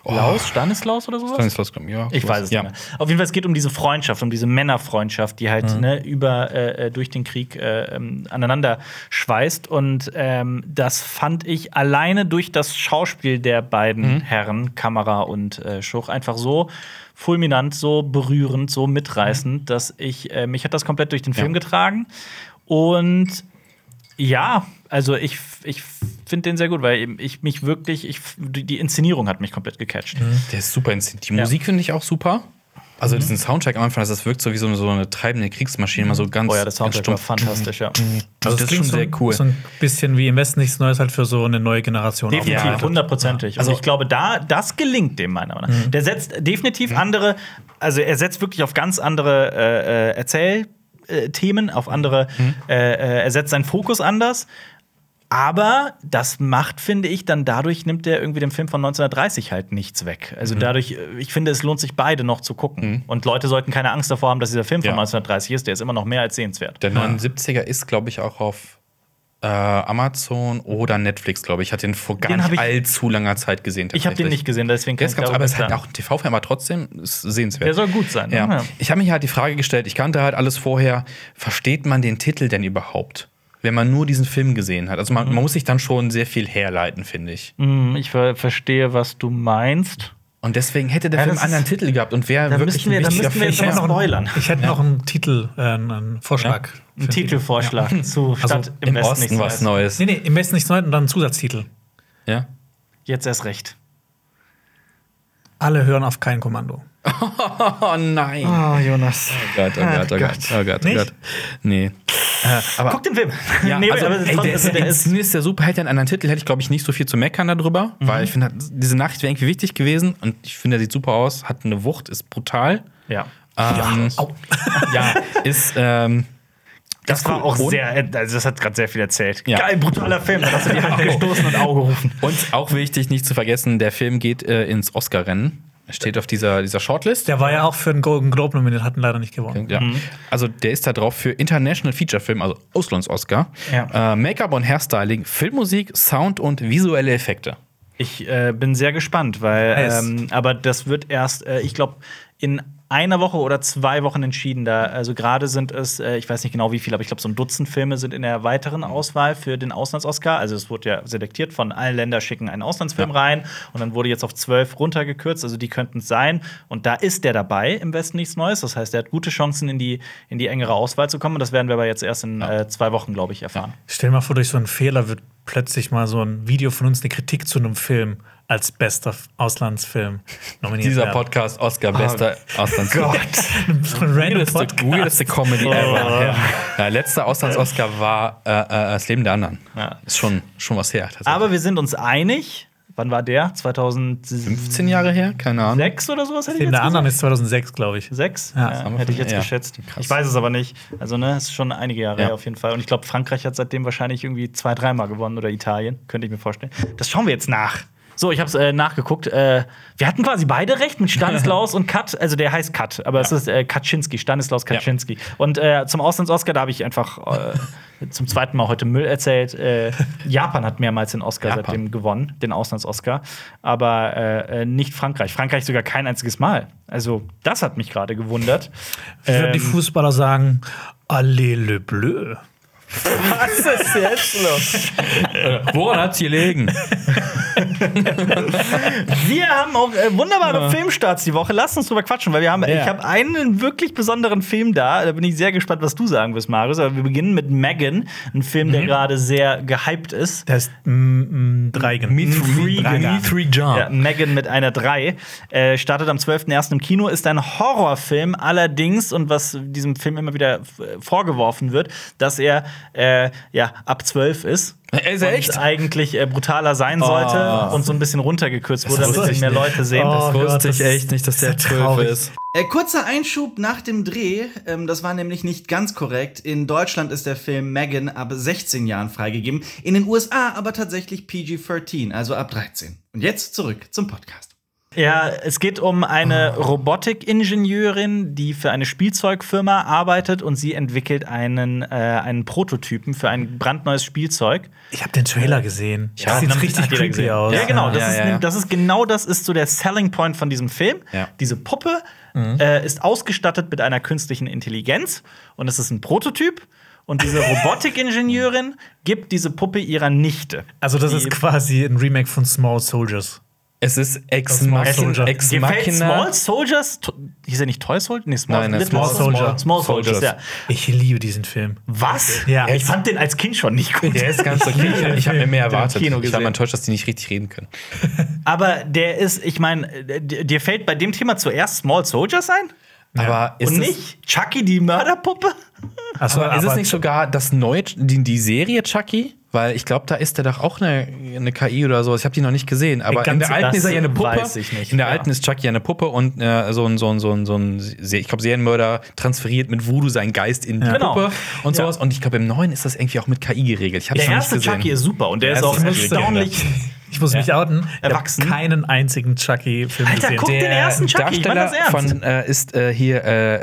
Oh. Laus, Stanislaus oder sowas? Stanislaus, ja. Ich weiß es ja. nicht mehr. Auf jeden Fall, es geht um diese Freundschaft, um diese Männerfreundschaft, die halt mhm. ne, über äh, äh, durch den Krieg äh, ähm, aneinander schweißt. Und ähm, das fand ich alleine durch das Schauspiel der beiden mhm. Herren, Kamera und äh, Schuch, einfach so fulminant, so berührend, so mitreißend, mhm. dass ich, äh, mich hat das komplett durch den Film ja. getragen. Und ja, also ich, ich finde den sehr gut, weil ich mich wirklich, ich, die Inszenierung hat mich komplett gecatcht. Mhm. Der ist super inszeniert. Die ja. Musik finde ich auch super. Also mhm. diesen Soundtrack am Anfang, das wirkt so wie so eine, so eine treibende Kriegsmaschine, mal so ganz. Oh ja, der Soundtrack war fantastisch, ja. Mhm. Also das, ist schon so, sehr cool. So ein bisschen wie im Westen nichts Neues halt für so eine neue Generation. Definitiv, hundertprozentig. Ja. Also ich glaube, da das gelingt dem meiner Meinung nach. Mhm. Der setzt definitiv mhm. andere, also er setzt wirklich auf ganz andere äh, äh Erzählthemen, auf andere, mhm. äh, äh, er setzt seinen Fokus anders. Aber das macht, finde ich, dann dadurch nimmt der irgendwie dem Film von 1930 halt nichts weg. Also mhm. dadurch, äh, ich finde, es lohnt sich beide noch zu gucken. Mhm. Und Leute sollten keine Angst davor haben, dass dieser Film von ja. 1930 ist. Der ist immer noch mehr als sehenswert. Der 79er ist, glaube ich, auch auf äh, Amazon oder Netflix, glaube ich. Ich hatte den vor gar Den nicht ich- allzu langer Zeit gesehen. Ich habe den nicht gesehen, deswegen kann ich darüber aber es ist halt auch ein TV-Film, aber trotzdem ist sehenswert. Der soll gut sein. ne? Ja. Ich habe mich halt die Frage gestellt, ich kannte halt alles vorher, versteht man den Titel denn überhaupt? Wenn man nur diesen Film gesehen hat. Also man, man muss sich dann schon sehr viel herleiten, finde ich. Hm, Ich ver verstehe, was du meinst. Und deswegen hätte der Ja, Film einen anderen Titel gehabt und wäre Da wirklich müssten wir- ein da wichtiger müssten wir jetzt Film. noch noch spoilern. einen, ich hätte noch einen Titel, äh, einen Vorschlag. Ein Titelvorschlag zu Stadt im, Im Westen Osten was Neues. Neues. Nee, nee, im Westen nichts Neues und dann einen Zusatztitel. Ja? Jetzt erst recht. Alle hören auf kein Kommando. Oh nein. Oh, Jonas. Oh Gott, oh Gott, oh Gott, oh Gott, oh? Gott. Nee. Äh, aber Guck den Film. Ja, Nee, also, aber es ist ey, der, ist, der der ist- ist der super, hätte einen anderen Titel, hätte ich, glaube ich, nicht so viel zu meckern darüber, Mhm. weil ich finde, diese Nachricht wäre irgendwie wichtig gewesen und ich finde, er sieht super aus, hat eine Wucht, ist brutal. Ja. Ähm, Au. ja, ist, ähm, Das ist war cool. auch sehr, also das hat gerade sehr viel erzählt. Ja. Geil, brutaler Film. Da hast du die Hand gestoßen und Auge gerufen. Und auch wichtig, nicht zu vergessen, der Film geht äh, ins Oscar-Rennen. Er steht auf dieser, dieser Shortlist. Der war ja auch für den Golden Globe nominiert, hatten leider nicht gewonnen. Ja. Also der ist da drauf für International Feature Film, also Auslands-Oscar. Ja. Äh, Make-up und Hairstyling, Filmmusik, Sound und visuelle Effekte. Ich äh, bin sehr gespannt, weil, ähm, aber das wird erst, äh, ich glaube, in einer Woche oder zwei Wochen entschieden. Da, also gerade sind es, äh, ich weiß nicht genau wie viele, aber ich glaube, so ein Dutzend Filme sind in der weiteren Auswahl für den Auslands-Oscar. Also es wurde ja selektiert von allen Ländern schicken einen Auslandsfilm Ja. rein und dann wurde jetzt auf zwölf runtergekürzt. Also die könnten es sein. Und da ist der dabei im Westen nichts Neues. Das heißt, der hat gute Chancen, in die, in die engere Auswahl zu kommen. Und das werden wir aber jetzt erst in äh, zwei Wochen, glaube ich, erfahren. Stell dir mal vor, durch so einen Fehler wird plötzlich mal so ein Video von uns, eine Kritik zu einem Film als bester Auslandsfilm nominiert. Dieser werden. Podcast Oscar, bester Auslandsfilm. so ein random Weirdeste, Podcast. weirdeste Comedy ever. Ja, letzter Auslands-Oscar war äh, äh, Das Leben der anderen. Ja. Ist schon, schon was her. Aber wir sind uns einig. Wann war der? 2006 15 Jahre her? Keine Ahnung. oder sowas hätte ich jetzt der anderen ist 2006, glaube ich. Sechs? Ja. Ja, hätte ich jetzt ja. geschätzt. Krass. Ich weiß es aber nicht. Also, ne, es ist schon einige Jahre Ja. her auf jeden Fall. Und ich glaube, Frankreich hat seitdem wahrscheinlich irgendwie zwei, dreimal gewonnen oder Italien. Könnte ich mir vorstellen. Das schauen wir jetzt nach. So, ich habe es äh, nachgeguckt. Äh, wir hatten quasi beide recht mit Stanislaus und Kat. Also der heißt Kat, aber es ist äh, Kaczynski, Stanislaus Kaczynski. Und äh, zum Auslands-Oscar, da habe ich einfach äh, zum zweiten Mal heute Müll erzählt. Äh, Japan hat mehrmals den Oscar Japan. seitdem gewonnen, den Auslands-Oscar. Aber nicht Frankreich. Frankreich sogar kein einziges Mal. Also, das hat mich gerade gewundert. Wie würden Ähm, die Fußballer sagen? Allez le bleu. Was ist jetzt los? Woran hat's gelegen? Wir haben auch äh, wunderbare Filmstarts die Woche. Lass uns drüber quatschen, weil wir haben, Ja. ich habe einen wirklich besonderen Film da. Da bin ich sehr gespannt, was du sagen wirst, Marius. Aber wir beginnen mit Megan, ein Film, der gerade sehr gehypt ist. Der ist Dreigen. Freegan. Three John. Ja, Megan mit einer 3. Äh, startet am 12.01. im Kino, ist ein Horrorfilm, allerdings, und was diesem Film immer wieder äh, vorgeworfen wird, dass er äh, ja, ab 12 ist. Ist er und echt? eigentlich äh, brutaler sein sollte und so ein bisschen runtergekürzt wurde, damit wusste ihn ich mehr nicht. Leute sehen. Oh Das- Wusste ich echt nicht, dass der ist ja 12 traurig. ist. Äh, kurzer Einschub nach dem Dreh, ähm, das war nämlich nicht ganz korrekt. In Deutschland ist der Film Megan ab 16 Jahren freigegeben, in den USA aber tatsächlich PG-13, also ab 13. Und jetzt zurück zum Podcast. Ja, es geht um eine Robotikingenieurin, die für eine Spielzeugfirma arbeitet und sie entwickelt einen, äh, einen Prototypen für ein brandneues Spielzeug. Ich habe den Trailer gesehen. Ja, das sieht den richtig creepy gesehen. aus. Ja, genau. Das, Ja, ist, ja, ja. das ist genau das ist so der Selling Point von diesem Film. Ja. Diese Puppe Mhm. äh, ist ausgestattet mit einer künstlichen Intelligenz und es ist ein Prototyp. Und diese Robotikingenieurin gibt diese Puppe ihrer Nichte. Also, das ist quasi ein Remake von Small Soldiers. Es ist Ex, Small Machina. Ex Machina. Small Soldiers? Hieß er nicht Toy Soldier? Nee, Small, Nein, Small Soldier. Small Soldiers, ja. Ich liebe diesen Film. Was? Ja. Ich fand den als Kind schon nicht gut. Der ist ganz okay. Ich, ich habe mir mehr erwartet. Kino Ich war mal enttäuscht, dass die nicht richtig reden können. Aber der ist, ich meine, dir fällt bei dem Thema zuerst Small Soldiers ein? Aber ist Und es- nicht Chucky die Mörderpuppe? Achso, Aber ist es nicht sogar das neue, die, die Serie Chucky? Weil ich glaube, da ist der doch auch eine, eine KI oder so. Ich habe die noch nicht gesehen. Aber Ganz- in der alten ist er ja eine Puppe. weiß ich nicht, In der ja. alten ist Chucky ja eine Puppe und äh, so ein, so ein, so ein, so ein ich glaube, Serienmörder transferiert mit Voodoo seinen Geist in die Genau. Puppe und Ja. sowas. Und ich glaube, im neuen ist das irgendwie auch mit KI geregelt. Ich Der erste. Chucky ist super und der, Der ist auch erstaunlich. Ich muss mich outen. Ich Erwachsen. habe keinen einzigen Chucky-Film Alter, gesehen. guck den ersten Chucky, ich mein Darsteller das ernst. von äh, ist äh, hier, äh,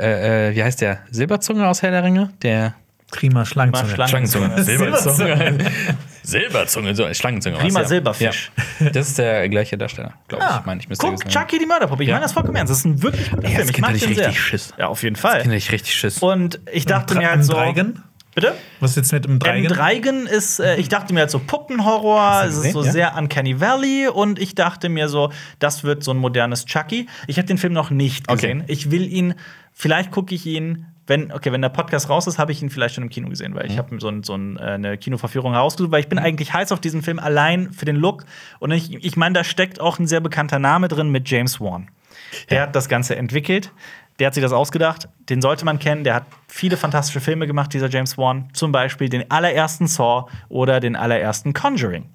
äh, äh, wie heißt der? Silberzunge aus Herr der Ringe? Der Prima Schlangenzunge. Schlangen- Schlangenzunge. Silberzunge. Silberzunge, so Schlangenzunge. Prima. Silberfisch. Ja. Das ist der gleiche Darsteller, glaube ich. Ah, meine ich, müsste Guck. Chucky die Mörderpuppe. Ich Ja. meine das vollkommen ernst. Das ist ein wirklich guter Ey, Film. Ich Kind mag ich den sehr. richtig Schiss. Ja, auf jeden Fall. Finde ich richtig Schiss. Und ich dachte mir halt so. Dreigen? Bitte? Was ist jetzt mit dem Im Dreigen? Dreigen ist, äh, ich dachte mir halt so Puppenhorror, es ist gesehen? so Ja. sehr Uncanny Valley und ich dachte mir so, das wird so ein modernes Chucky. Ich habe den Film noch nicht Okay. gesehen. Ich will ihn, vielleicht gucke ich ihn, wenn, okay, wenn der Podcast raus ist, habe ich ihn vielleicht schon im Kino gesehen, weil ich habe so, ein, so ein, äh, eine Kinoverführung herausgesucht, weil ich bin eigentlich heiß auf diesen Film allein für den Look. Und ich, ich meine, da steckt auch ein sehr bekannter Name drin mit James Wan. Der hat das Ganze entwickelt. Der hat sich das ausgedacht. Den sollte man kennen. Der hat viele fantastische Filme gemacht, dieser James Wan. Zum Beispiel den allerersten Saw oder den allerersten Conjuring.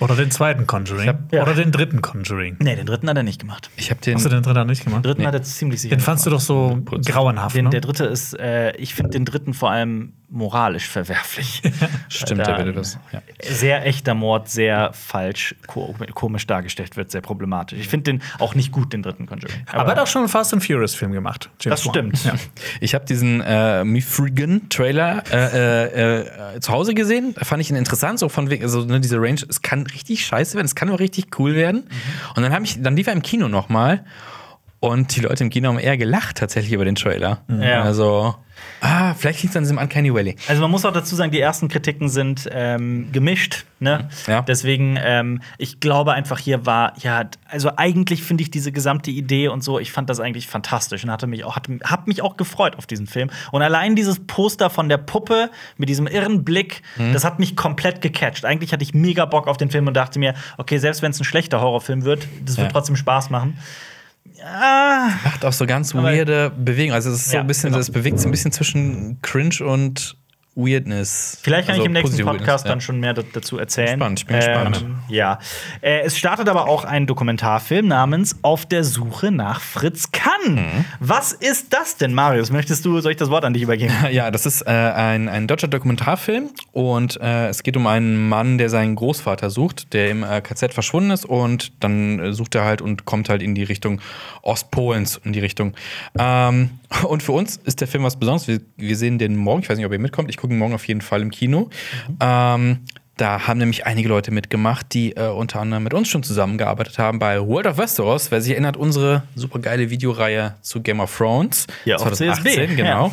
Oder den zweiten Conjuring. ja. Oder den dritten Conjuring. Nee, den dritten hat er nicht gemacht. Ich habe den. Hast du den dritten nicht gemacht? Den dritten hat er ziemlich sicher. Den fandst du gemacht. doch so grauenhaft. Den, ne? der dritte ist, äh, ich finde den dritten vor allem moralisch verwerflich. Stimmt, Da der würde das. Ja. Sehr echter Mord, sehr falsch, ko komisch dargestellt wird, sehr problematisch. Ich finde den auch nicht gut, den dritten Conjuring. Aber er hat auch schon einen Fast and Furious Film gemacht. James das Wan. stimmt. Ja. Ich habe diesen äh, Mifrigan-Trailer äh, äh, äh, zu Hause gesehen. Da fand ich ihn interessant, so von wegen, also ne, diese Range, es kann richtig scheiße werden, es kann aber richtig cool werden. Und dann habe ich, dann lief er im Kino noch mal und die Leute im Kino haben eher gelacht tatsächlich über den Trailer. Ja. Also, ah, vielleicht liegt es an diesem Uncanny Valley. Also man muss auch dazu sagen, die ersten Kritiken sind ähm, gemischt. Ne? Ja. Deswegen, ähm, ich glaube einfach hier war, ja, also eigentlich finde ich diese gesamte Idee und so, ich fand das eigentlich fantastisch und hatte mich auch, hatte, hab mich auch gefreut auf diesen Film. Und allein dieses Poster von der Puppe mit diesem irren Blick, Mhm. das hat mich komplett gecatcht. Eigentlich hatte ich mega Bock auf den Film und dachte mir, okay, selbst wenn es ein schlechter Horrorfilm wird, das wird Ja. trotzdem Spaß machen. Ah, Macht auch so ganz weirde Bewegungen. Also, es ist so ein bisschen, genau. das bewegt sich ein bisschen zwischen Cringe und Weirdness. Vielleicht kann also ich im nächsten Podcast Weirdness, dann schon mehr da- dazu erzählen. Spannend, ich bin gespannt. Ja. Äh, es startet aber auch ein Dokumentarfilm namens Auf der Suche nach Fritz Kann. Mhm. Was ist das denn, Marius? Möchtest du, soll ich das Wort an dich übergeben? Ja, das ist äh, ein, ein deutscher Dokumentarfilm und äh, es geht um einen Mann, der seinen Großvater sucht, der im äh, KZ verschwunden ist und dann äh, sucht er halt und kommt halt in die Richtung Ostpolens, in die Richtung. Ähm, und für uns ist der Film was Besonderes. Wir, wir sehen den morgen, ich weiß nicht, ob ihr mitkommt, ich gucke ihn morgen auf jeden Fall im Kino. Ähm, da haben nämlich einige Leute mitgemacht, die äh, unter anderem mit uns schon zusammengearbeitet haben bei World of Westeros. Wer sich erinnert, unsere super geile Videoreihe zu Game of Thrones. Ja, auf 2018, CSB, genau.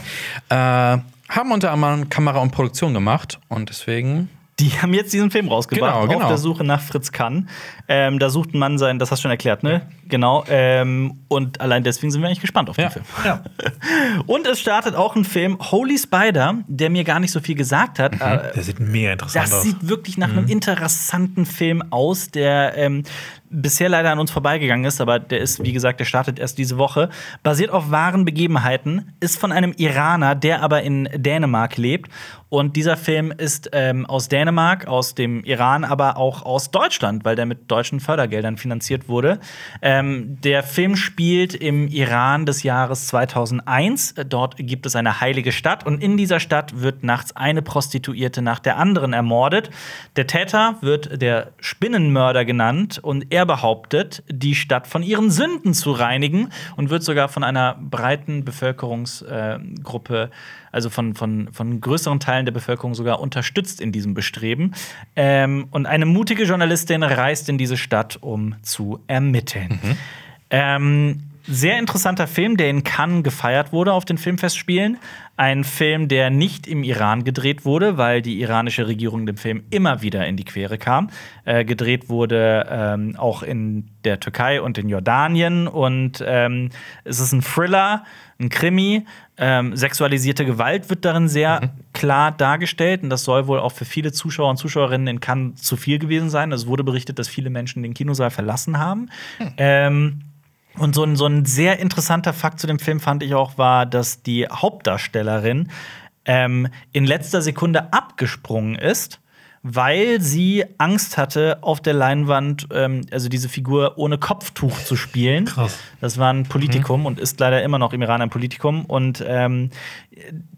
Äh, haben unter anderem Kamera und Produktion gemacht und deswegen. Die haben jetzt diesen Film rausgebracht, Genau, genau. auf der Suche nach Fritz Kann. Ähm, da sucht ein Mann sein, das hast du schon erklärt, ne? Genau. Ähm, und allein deswegen sind wir eigentlich gespannt auf den Ja. Film. Ja. Und es startet auch ein Film, Holy Spider, der mir gar nicht so viel gesagt hat. Äh, Der sieht mega interessant Das aus. sieht wirklich nach einem interessanten Film aus, der ähm, bisher leider an uns vorbeigegangen ist, aber der ist, wie gesagt, der startet erst diese Woche. Basiert auf wahren Begebenheiten, ist von einem Iraner, der aber in Dänemark lebt. Und dieser Film ist ähm, aus Dänemark, aus dem Iran, aber auch aus Deutschland, weil der mit deutschen Fördergeldern finanziert wurde. Ähm, der Film spielt im Iran des Jahres 2001. Dort gibt es eine heilige Stadt und in dieser Stadt wird nachts eine Prostituierte nach der anderen ermordet. Der Täter wird der Spinnenmörder genannt und er behauptet, die Stadt von ihren Sünden zu reinigen und wird sogar von einer breiten Bevölkerungsgruppe, also von, von, von größeren Teilen der Bevölkerung sogar unterstützt in diesem Bestreben. Ähm, und eine mutige Journalistin reist in diese Stadt, um zu ermitteln. Ähm, sehr interessanter Film, der in Cannes gefeiert wurde auf den Filmfestspielen. Ein Film, der nicht im Iran gedreht wurde, weil die iranische Regierung dem Film immer wieder in die Quere kam. Äh, gedreht wurde ähm, auch in der Türkei und in Jordanien. Und ähm, es ist ein Thriller, ein Krimi. Ähm, sexualisierte Gewalt wird darin sehr klar dargestellt. Und das soll wohl auch für viele Zuschauer und Zuschauerinnen in Cannes zu viel gewesen sein. Es wurde berichtet, dass viele Menschen den Kinosaal verlassen haben. Ähm, und so ein, so ein sehr interessanter Fakt zu dem Film fand ich auch war, dass die Hauptdarstellerin ähm, in letzter Sekunde abgesprungen ist, weil sie Angst hatte, auf der Leinwand, ähm, also diese Figur ohne Kopftuch zu spielen. Krass. Das war ein Politikum und ist leider immer noch im Iran ein Politikum. Und ähm,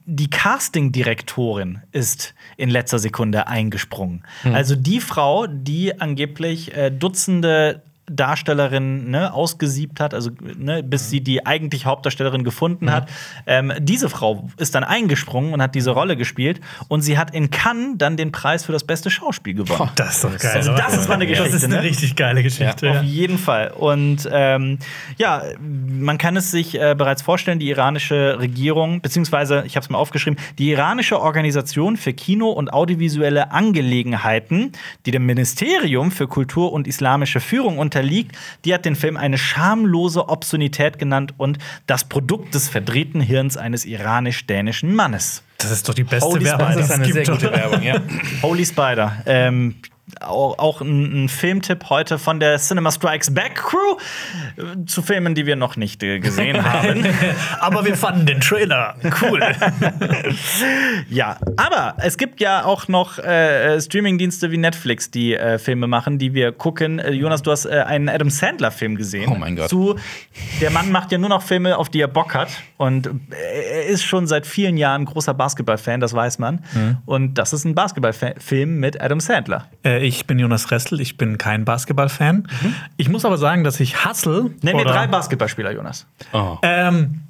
die Casting-Direktorin ist in letzter Sekunde eingesprungen. Also die Frau, die angeblich äh, Dutzende Darstellerin ne, ausgesiebt hat, also ne, bis sie die eigentlich Hauptdarstellerin gefunden hat. Ähm, diese Frau ist dann eingesprungen und hat diese Rolle gespielt und sie hat in Cannes dann den Preis für das beste Schauspiel gewonnen. Das ist doch geil. Also das ist mal eine Geschichte, Das ist eine ne? richtig geile Geschichte. Auf Ja. jeden Fall. Und ähm, ja, man kann es sich äh, bereits vorstellen, die iranische Regierung, beziehungsweise, ich habe es mal aufgeschrieben, die iranische Organisation für Kino und audiovisuelle Angelegenheiten, die dem Ministerium für Kultur und islamische Führung unterliegt, die hat den Film eine schamlose Obszönität genannt und das Produkt des verdrehten Hirns eines iranisch-dänischen Mannes. Das ist doch die beste Holy Werbung. Das ist eine sehr gute? Werbung, ja. Holy Spider. Ähm, auch, auch ein, ein Filmtipp heute von der Cinema Strikes Back Crew äh, zu Filmen, die wir noch nicht äh, gesehen haben. Aber wir fanden den Trailer cool. ja, aber es gibt ja auch noch äh, Streamingdienste wie Netflix, die äh, Filme machen, die wir gucken. Äh, Jonas, du hast äh, einen Adam Sandler-Film gesehen. Oh mein Gott. Zu, der Mann macht ja nur noch Filme, auf die er Bock hat. Und äh, er ist schon seit vielen Jahren großer Basketballfan, das weiß man. Mhm. Und das ist ein Basketballfilm mit Adam Sandler. äh, ich bin Jonas Ressel, ich bin kein Basketballfan. Ich muss aber sagen, dass ich Hustle. Nenn mir drei Basketballspieler, Jonas. Oh. Ähm,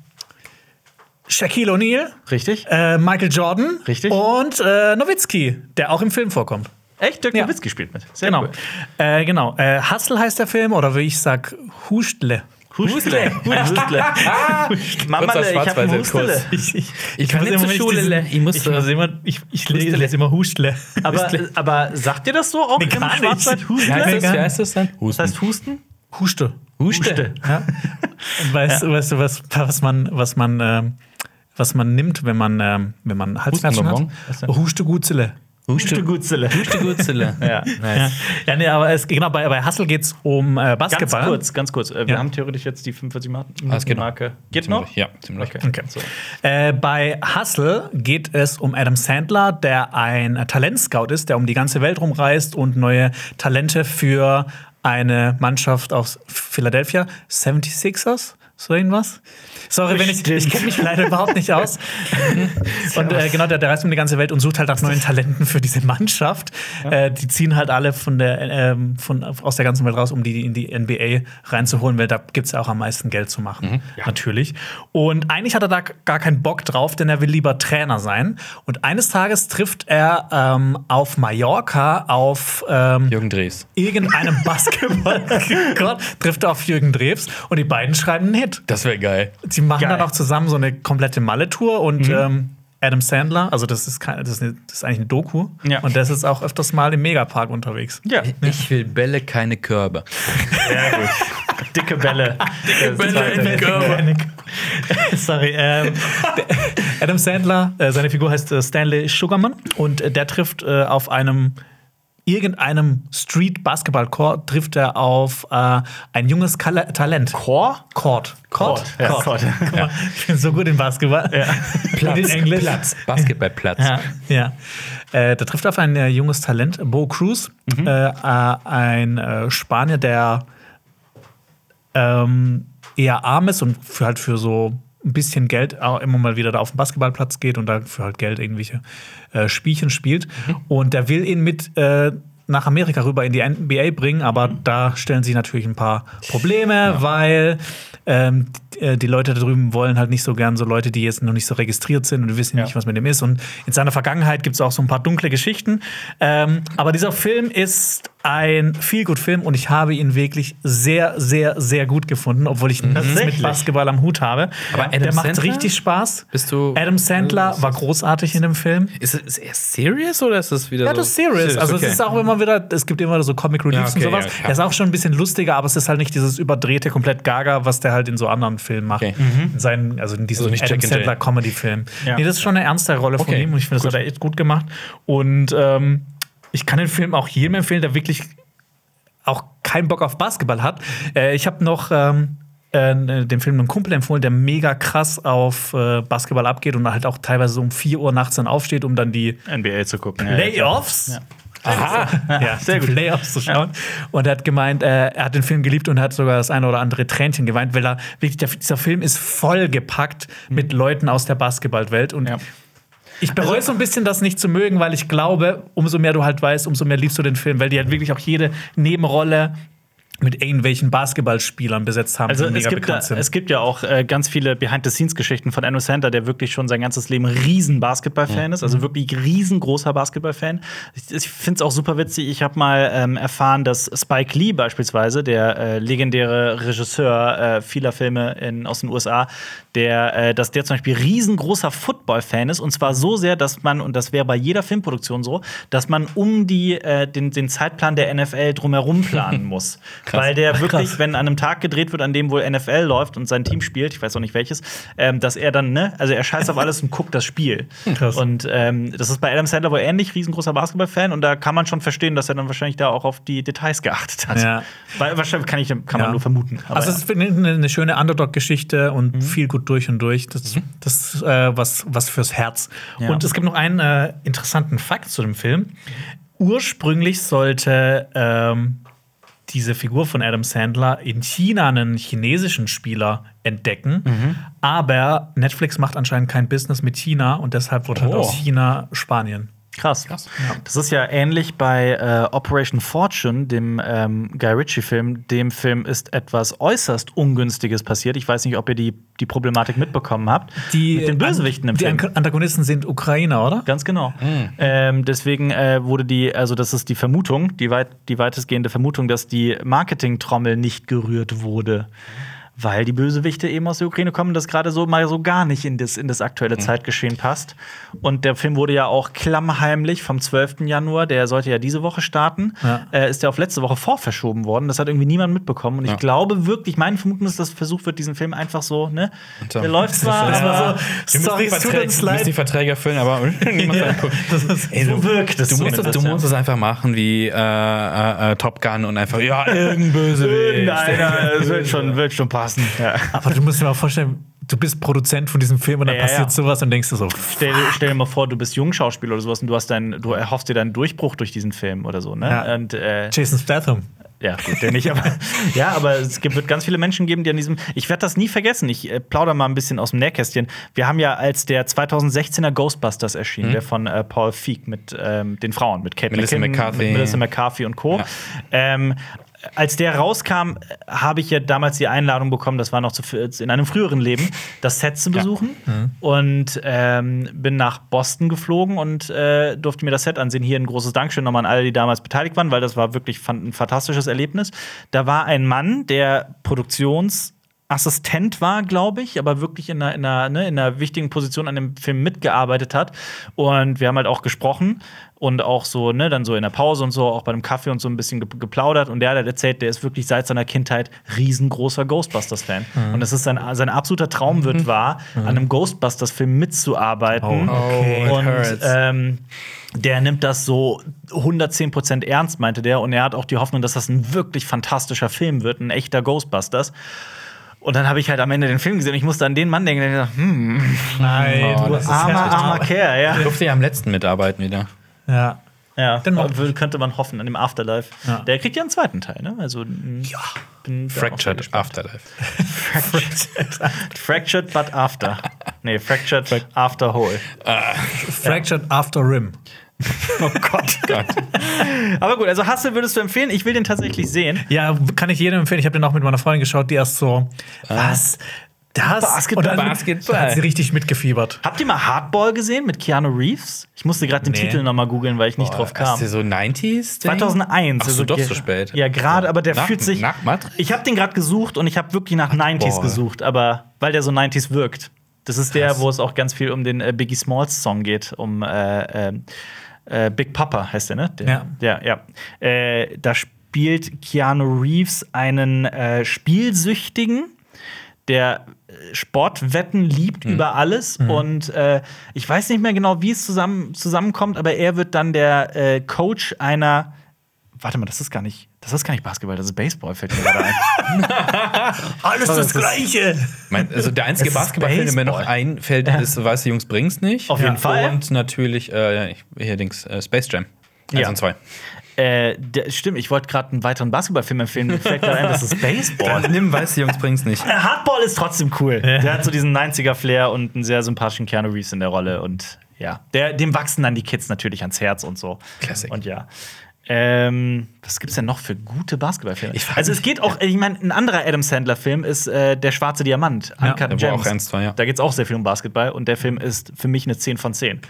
Shaquille O'Neal, Richtig? äh, Michael Jordan Richtig. und äh, Nowitzki, der auch im Film vorkommt. Echt? Dirk Ja. Nowitzki spielt mit. Sehr genau. cool. Äh, genau. Äh, Hustle heißt der Film, oder wie ich sag, Hustle. Hustle. Hustle. Mama, ich hab einen Schwarzweißer Hustle. Kurs. Ich, ich, Ich kann muss nicht immer, zur Schule, diesen- ich muss ich, muss immer, ich, ich lese immer Hustle. Aber, aber sagt ihr das so auch Nee, im. Schwarzwald? Wie Hustle? Wie heißt das dann? Das heißt Husten? Huste. Huste. Ja. Und weißt, du, weißt du, was, was man, was man, ähm, was man nimmt, wenn man, ähm, wenn man Halsschmerzen hat? Hustenbonbon? Was denn? Huste Gutzele. Huste Gutzele. Huste Gutzele. Ja. Ja, Nice. ja nee, aber es, genau, bei, bei Hustle geht es um äh, Ganz Basketball. kurz, ganz kurz. Äh, Wir Ja. haben theoretisch jetzt die 45 Minuten Ah, geht noch. Marke. Geht noch? Ja, ziemlich. Okay. Okay. Äh, bei Hustle geht es um Adam Sandler, der ein Talentscout ist, der um die ganze Welt rumreist und neue Talente für eine Mannschaft aus Philadelphia, 76ers, so irgendwas. Sorry, wenn ich, ich kenne mich leider überhaupt nicht aus. und äh, genau, der, der reist um die ganze Welt und sucht halt nach neuen Talenten für diese Mannschaft. Äh, die ziehen halt alle von der, ähm, von, aus der ganzen Welt raus, um die in die NBA reinzuholen, weil da gibt es ja auch am meisten Geld zu machen. Natürlich. Und eigentlich hat er da gar keinen Bock drauf, denn er will lieber Trainer sein. Und eines Tages trifft er ähm, auf Mallorca auf ähm, Jürgen Drees. irgendeinem Basketball trifft er auf Jürgen Drews und die beiden schreiben einen Hit. Das wäre geil. Sie machen Geil. dann auch zusammen so eine komplette Malle-Tour und ähm, Adam Sandler, also das ist, kein, das, ist eine, das ist eigentlich eine Doku Ja. und das ist auch öfters mal im Megapark unterwegs. Ja. Ich will Bälle, keine Körbe. Sehr gut. Dicke Bälle. Dicke Bälle in den Körper. Sorry. Ähm, der- Adam Sandler, äh, seine Figur heißt äh, Stanley Sugarman und äh, der trifft äh, auf einem irgendeinem Street Basketball Court trifft er auf äh, ein junges Kala Talent. Chor? Court. Court. Ja, Court. Court. Guck mal, Ich bin so gut in Basketball. Platz, in Englisch. Platz. Basketballplatz. Ja, ja. Äh, da trifft er auf ein äh, junges Talent, Bo Cruz, Mhm. äh, äh, ein äh, Spanier, der ähm, eher arm ist und für halt für so ein bisschen Geld auch immer mal wieder da auf den Basketballplatz geht und da für halt Geld irgendwelche äh, Spielchen spielt. Mhm. Und der will ihn mit äh, nach Amerika rüber in die NBA bringen, aber Mhm. da stellen sich natürlich ein paar Probleme, weil ähm, äh, die Leute da drüben wollen halt nicht so gern so Leute, die jetzt noch nicht so registriert sind und wissen Ja. nicht, was mit dem ist. Und in seiner Vergangenheit gibt es auch so ein paar dunkle Geschichten. Ähm, aber dieser Film ist ein Feelgood-Film und ich habe ihn wirklich sehr, sehr, sehr gut gefunden, obwohl ich nichts mit Tatsächlich? Basketball am Hut habe. Aber Adam Der macht Sandler? richtig Spaß. Bist du- Adam Sandler war großartig in dem Film. Ist ist er serious oder ist das wieder Ja, das ist serious. Also okay. es ist auch immer wieder, es gibt immer so Comic Reliefs Ja, okay, und sowas. ja, der ist auch schon ein bisschen lustiger, aber es ist halt nicht dieses überdrehte, komplett Gaga, was der halt in so anderen Filmen macht. Okay. In seinen, also in diesem Also Adam Sandler. Comedy-Film. Ja. Nee, das ist schon eine ernste Rolle von Okay, ihm und ich finde, das hat er echt gut gemacht. Und ähm, ich kann den Film auch jedem empfehlen, der wirklich auch keinen Bock auf Basketball hat. Äh, ich habe noch ähm, äh, den Film einem Kumpel empfohlen, der mega krass auf äh, Basketball abgeht und halt auch teilweise so um 4 Uhr nachts dann aufsteht, um dann die NBA zu gucken. Ja, Playoffs. Aha. Ja, sehr gut. Playoffs zu schauen. Und er hat gemeint, äh, er hat den Film geliebt und hat sogar das eine oder andere Tränchen geweint, weil er wirklich, der, dieser Film ist vollgepackt mit Leuten aus der Basketballwelt. Und Ja. ich bereue so ein bisschen, das nicht zu mögen, weil ich glaube, umso mehr du halt weißt, umso mehr liebst du den Film, weil die halt wirklich auch jede Nebenrolle mit irgendwelchen Basketballspielern besetzt haben, Also die es mega gibt, ja, bekannt sind. es gibt ja auch äh, ganz viele Behind-the-Scenes-Geschichten von Andrew Sandler, der wirklich schon sein ganzes Leben riesen Basketballfan ist, also wirklich riesengroßer Basketballfan. Ich, ich finde es auch super witzig. Ich habe mal ähm, erfahren, dass Spike Lee beispielsweise, der äh, legendäre Regisseur äh, vieler Filme in, aus den USA, der, äh, dass der zum Beispiel riesengroßer Football-Fan ist und zwar so sehr, dass man und das wäre bei jeder Filmproduktion so, dass man um die äh, den, den Zeitplan der NFL drumherum planen muss, weil der wirklich, wenn an einem Tag gedreht wird, an dem wohl NFL läuft und sein Team spielt, ich weiß auch nicht welches, ähm, dass er dann, ne, also er scheißt auf alles und guckt das Spiel. Krass. Und ähm, das ist bei Adam Sandler wohl ähnlich, riesengroßer Basketball-Fan und da kann man schon verstehen, dass er dann wahrscheinlich da auch auf die Details geachtet hat. Ja. Weil, wahrscheinlich kann, ich, kann man Ja. nur vermuten. Also, es ist eine, eine schöne Underdog-Geschichte und viel gut durch und durch. Das, das ist äh, was, was fürs Herz. Ja. Und es gibt noch einen äh, interessanten Fakt zu dem Film. Ursprünglich sollte ähm, diese Figur von Adam Sandler in China einen chinesischen Spieler entdecken. Aber Netflix macht anscheinend kein Business mit China und deshalb wurde halt Oh. aus China Spanien. Krass. Das ist ja ähnlich bei äh, Operation Fortune, dem ähm, Guy Ritchie-Film. Dem Film ist etwas äußerst Ungünstiges passiert. Ich weiß nicht, ob ihr die, die Problematik mitbekommen habt. mit den Bösewichten im Die Film. An- Antagonisten sind Ukrainer, oder? Ganz genau. Ähm, deswegen äh, wurde die, also das ist die Vermutung, die, weit, die weitestgehende Vermutung, dass die Marketingtrommel nicht gerührt wurde. Weil die Bösewichte eben aus der Ukraine kommen, das gerade so mal so gar nicht in das, in das aktuelle Zeitgeschehen passt. Und der Film wurde ja auch klammheimlich vom 12. Januar, der sollte ja diese Woche starten, Ja. äh, ist der auf letzte Woche vorverschoben worden. Das hat irgendwie niemand mitbekommen. Und ich Ja. glaube wirklich, meine Vermutung ist, dass versucht wird, diesen Film einfach so, ne? Der läuft zwar, Das aber war so. Müssen sorry, es tut uns müssen die leid. Verträge erfüllen, aber niemand. Ey, so wirkt es Du musst, es, du ja. musst es einfach machen wie äh, äh, äh, Top Gun und einfach, ja, irgendein Bösewicht. Irgendeiner, es wird schon, wird schon passen. Ja. Aber du musst dir mal vorstellen, du bist Produzent von diesem Film und dann Ja, passiert ja. sowas und denkst du so, Stell, stell dir mal vor, du bist Jungschauspieler oder sowas und du hast deinen, du erhoffst dir deinen Durchbruch durch diesen Film oder so, ne? Ja. Und äh, Jason Statham. ja, gut, der nicht, aber ja, aber es gibt, wird ganz viele Menschen geben, die an diesem. Ich werde das nie vergessen. Ich äh, plauder mal ein bisschen aus dem Nähkästchen. Wir haben ja, als der 2016er Ghostbusters erschien, der von äh, Paul Feig mit ähm, den Frauen, mit Kate Melissa McCarthy. mit Melissa McCarthy und Co. Ja. Ähm, als der rauskam, habe ich ja damals die Einladung bekommen, das war noch zu, in einem früheren Leben, das Set zu besuchen. Und ähm, bin nach Boston geflogen und äh, durfte mir das Set ansehen. Hier ein großes Dankeschön nochmal an alle, die damals beteiligt waren, weil das war wirklich ein fantastisches Erlebnis. Da war ein Mann, der Produktions Assistent war, glaube ich, aber wirklich in einer, in, einer, ne, in einer wichtigen Position an dem Film mitgearbeitet hat. Und wir haben halt auch gesprochen und auch so, ne, dann so in der Pause und so, auch bei einem Kaffee und so ein bisschen ge geplaudert. Und der hat erzählt, der ist wirklich seit seiner Kindheit riesengroßer Ghostbusters-Fan. Und es ist sein, sein absoluter Traum wird war, an einem Ghostbusters-Film mitzuarbeiten. Oh, okay. Und ähm, der nimmt das so 110% ernst, meinte der. Und er hat auch die Hoffnung, dass das ein wirklich fantastischer Film wird, ein echter Ghostbusters. Und dann habe ich halt am Ende den Film gesehen und ich musste an den Mann denken, der gesagt, hm, Nein, Oh, du das armer, armer, armer armer Kerl, ja. Ich durfte ja am letzten mitarbeiten wieder. Ja. Ja, würde- könnte man hoffen an dem Afterlife. Ja. Der kriegt ja einen zweiten Teil, ne? Also, ja. Fractured. Afterlife. Fractured but after. Nee, Fractured after whole. Fractured After Rim. Oh Gott. Aber gut, also Hustle würdest du empfehlen? Ich will den tatsächlich sehen. Ja, kann ich jedem empfehlen. Ich habe den auch mit meiner Freundin geschaut, die erst so, was? Das? Basketball. Und dann Basketball. hat sie richtig mitgefiebert. Habt ihr mal Hardball gesehen mit Keanu Reeves? Ich musste gerade den Nee. Titel noch mal googeln, weil ich nicht drauf kam. Ist der so 90s? -Ding? 2001. Ach so, doch so spät. Ja, gerade, aber der Nach- fühlt sich. nach Matrix? Ich habe den gerade gesucht und ich habe wirklich nach 90s boah. gesucht, aber weil der so 90s wirkt. Das ist der, Krass. wo es auch ganz viel um den äh, Biggie Smalls Song geht, um äh, äh, äh, Big Papa heißt der, ne? Der, Ja. Ja, ja. Äh, da spielt Keanu Reeves einen äh, Spielsüchtigen, der Sportwetten liebt Mhm. über alles. Und äh, ich weiß nicht mehr genau, wie es zusammen, zusammenkommt, aber er wird dann der äh, Coach einer. Warte mal, das ist gar nicht. Das ist gar nicht Basketball, das ist Baseball, fällt mir gerade ein. Alles das Gleiche. Mein, also der einzige Basketballfilm, der mir noch einfällt, ist Weiße Jungs bring's nicht. Auf jeden Fall. Und natürlich äh, hier Dings, äh, Space Jam. Eins Ja. und zwei. Äh, der, stimmt, ich wollte gerade einen weiteren Basketballfilm empfehlen. Mir fällt gerade ein, das ist Baseball. Dann nimm Weiße Jungs bring's nicht. Äh, Hardball ist trotzdem cool. Der hat so diesen 90er-Flair und einen sehr sympathischen Keanu Reeves in der Rolle. Und ja, der, dem wachsen dann die Kids natürlich ans Herz und so. Classic. Und ja. Ähm, was gibt's denn noch für gute Basketballfilme? Also es geht auch, ich meine, ein anderer Adam Sandler-Film ist äh, Der schwarze Diamant, Ja, Uncut Gems. auch ernst war, ja. Da geht's auch sehr viel um Basketball und der Film ist für mich eine 10 von 10.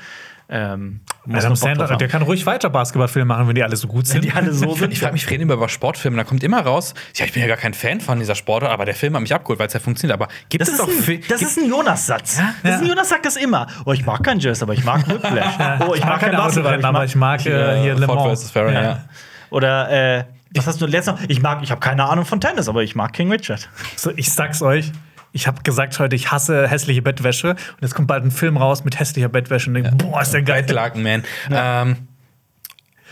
Ähm, Adam Sandler, der kann ruhig weiter Basketballfilme machen, wenn die alle so gut sind. die alle so sind. Ich frage mich, reden immer über Sportfilme, da kommt immer raus, ja, ich bin ja gar kein Fan von dieser Sportart, aber der Film hat mich abgeholt, weil es ja funktioniert. Aber gibt Das es ist, doch ein, das ist ein Jonas-Satz. Das ist ein Jonas sagt das immer. Oh, ich mag kein Jazz, aber ich mag Whiplash. Oh, ich, mag kein Basketball, Autorennen, aber ich mag äh, hier Le Mans. vs. Ferrari, ja. Oder äh, was hast du letztes noch? Ich mag, ich habe keine Ahnung von Tennis, aber ich mag King Richard. So, ich sag's euch. Ich habe gesagt heute, ich hasse hässliche Bettwäsche. Und jetzt kommt bald ein Film raus mit hässlicher Bettwäsche und denk, boah, ist der geil. Bettlaken, man. Ähm,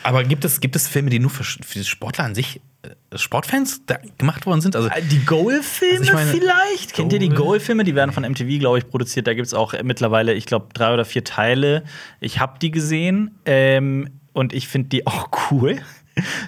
aber gibt es, gibt es Filme, die nur für, für Sportler an sich, äh, Sportfans da gemacht worden sind? Also, Die Goal-Filme Also ich meine- vielleicht? Kennt ihr die Goal? Goal-Filme? Die werden von MTV, glaube ich, produziert. Da gibt es auch mittlerweile, ich glaube, drei oder vier Teile. Ich habe die gesehen ähm, und ich finde die auch cool.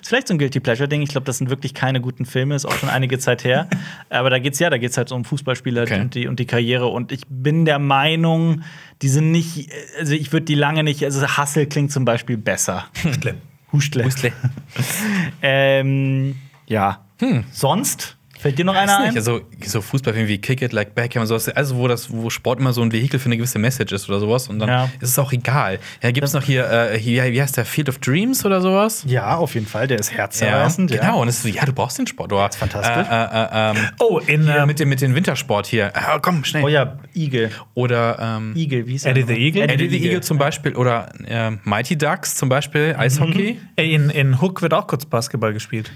Ist vielleicht so ein Guilty Pleasure-Ding. Ich glaube, das sind wirklich keine guten Filme, ist auch schon einige Zeit her. Aber da geht's ja, da geht's halt so um Fußballspieler Okay. und, die, und die Karriere. Und ich bin der Meinung, die sind nicht, also ich würde die lange nicht, also Hustle klingt zum Beispiel besser. Schlimm. Hustle. Whistler. Ähm, ja. Sonst? Fällt dir noch einer Weiß ein? nicht, also so Fußballfilme wie Kick It Like Beckham und sowas, also wo das, wo Sport immer so ein Vehikel für eine gewisse Message ist oder sowas und dann Ja. ist es auch egal. Ja, gibt es noch hier, äh, hier, wie heißt der Field of Dreams oder sowas? Ja, auf jeden Fall. Der ist herzerreißend. Ja, genau. Und es ist so, ja, du brauchst den Sport. Oder, fantastisch. Äh, äh, äh, ähm, Oh, in hier ähm, mit, dem, mit dem Wintersport hier. Ah, komm, schnell. Oh ja, Igel. Oder ähm, Igel, wie hieß Eddie the Eagle? Eddie the Eagle zum Beispiel oder äh, Mighty Ducks zum Beispiel, Eishockey. ey, in, in Hook wird auch kurz Basketball gespielt.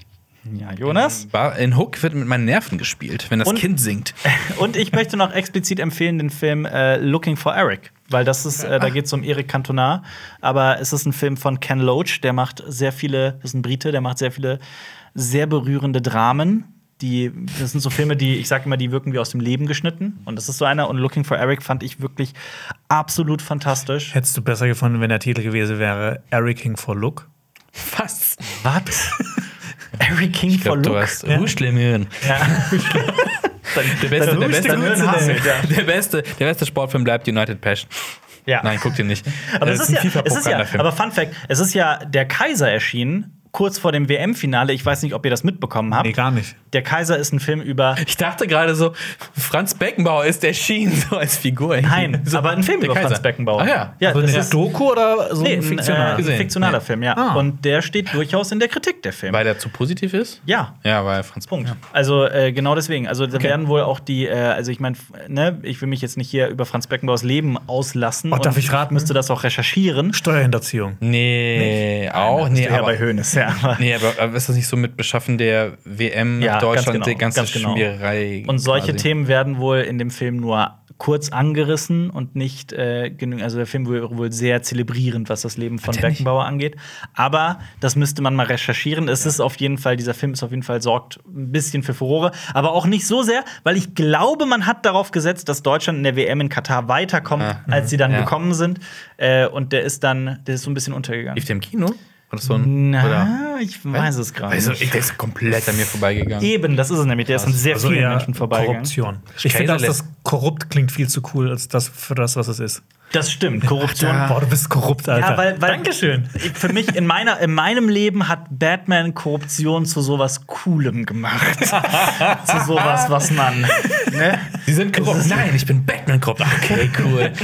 Ja, Jonas. In Hook wird mit meinen Nerven gespielt, wenn das Und- Kind singt. Und ich möchte noch explizit empfehlen den Film äh, Looking for Eric. Weil das ist, äh, da geht es um Eric Cantona. Aber es ist ein Film von Ken Loach, der macht sehr viele, das ist ein Brite, der macht sehr viele sehr berührende Dramen. Die, das sind so Filme, die, ich sage immer, die wirken wie aus dem Leben geschnitten. Und das ist so einer. Und Looking for Eric fand ich wirklich absolut fantastisch. Hättest du besser gefunden, wenn der Titel gewesen wäre Eric King for Look? Was? Was? Eric King Ich for glaube, du Look? hast Huschlemöhren. Ja. Der beste, Dann der, Huschle beste, Möhren hasselt, ja. der, beste, der beste Sportfilm bleibt United Passion. Ja. Nein, guck den nicht. Aber es ist, ja, ein es ist ja, aber Fun Fact, es ist ja der Kaiser erschienen, kurz vor dem WM-Finale. Ich weiß nicht, ob ihr das mitbekommen habt. Nee, gar nicht. Der Kaiser ist ein Film über. Ich dachte gerade so, Franz Beckenbauer ist erschienen, so als Figur. Nein, so, aber ein Film über Kaiser. Franz Beckenbauer. Ah ja. ja Also das ist Doku oder so nee, ein fiktionaler? äh, fiktionaler. Film, ja. Ah. Und der steht durchaus in der Kritik, der Film. Weil der zu positiv ist? ja. Ja, weil Franz Punkt. Ja. Also äh, genau deswegen. Also da werden wohl auch die, äh, also ich meine, ne, ich will mich jetzt nicht hier über Franz Beckenbauers Leben auslassen. Oh, darf ich raten? Müsste das auch recherchieren. Steuerhinterziehung. Nee, auch. Nee, Bist du ja aber, bei Hoeneß, ja. aber- nee, aber, aber ist das nicht so mit Beschaffen der WM Ja, nach ganz Deutschland, genau, die ganze ganz genau. Schmiererei? Und solche quasi? Themen werden wohl in dem Film nur kurz angerissen und nicht äh, genügend. Also der Film wohl, wohl sehr zelebrierend, was das Leben von Beckenbauer angeht. Aber das müsste man mal recherchieren. Es ist auf jeden Fall, dieser Film ist auf jeden Fall sorgt ein bisschen für Furore, aber auch nicht so sehr, weil ich glaube, man hat darauf gesetzt, dass Deutschland in der WM in Katar weiterkommt, Ah, als sie dann ja. gekommen sind. Äh, und der ist dann, der ist so ein bisschen untergegangen. Lief der im Kino? Oder so ein, oder? Na, ich weiß es gerade. Also, nicht. ich, der ist komplett an mir vorbeigegangen. Eben, das ist es nämlich. Der ist an sehr Also vielen Menschen vorbeigegangen. Korruption. Ich finde, dass das korrupt klingt viel zu cool als das für das, was es ist. Das stimmt. Korruption. Boah, du bist korrupt, Alter. Ja, weil, weil Dankeschön. Für mich in meiner in meinem Leben hat Batman Korruption zu sowas Coolem gemacht. zu sowas, was man. Ne? Sie sind korrupt. Nein, ich bin Batman korrupt. Okay, cool.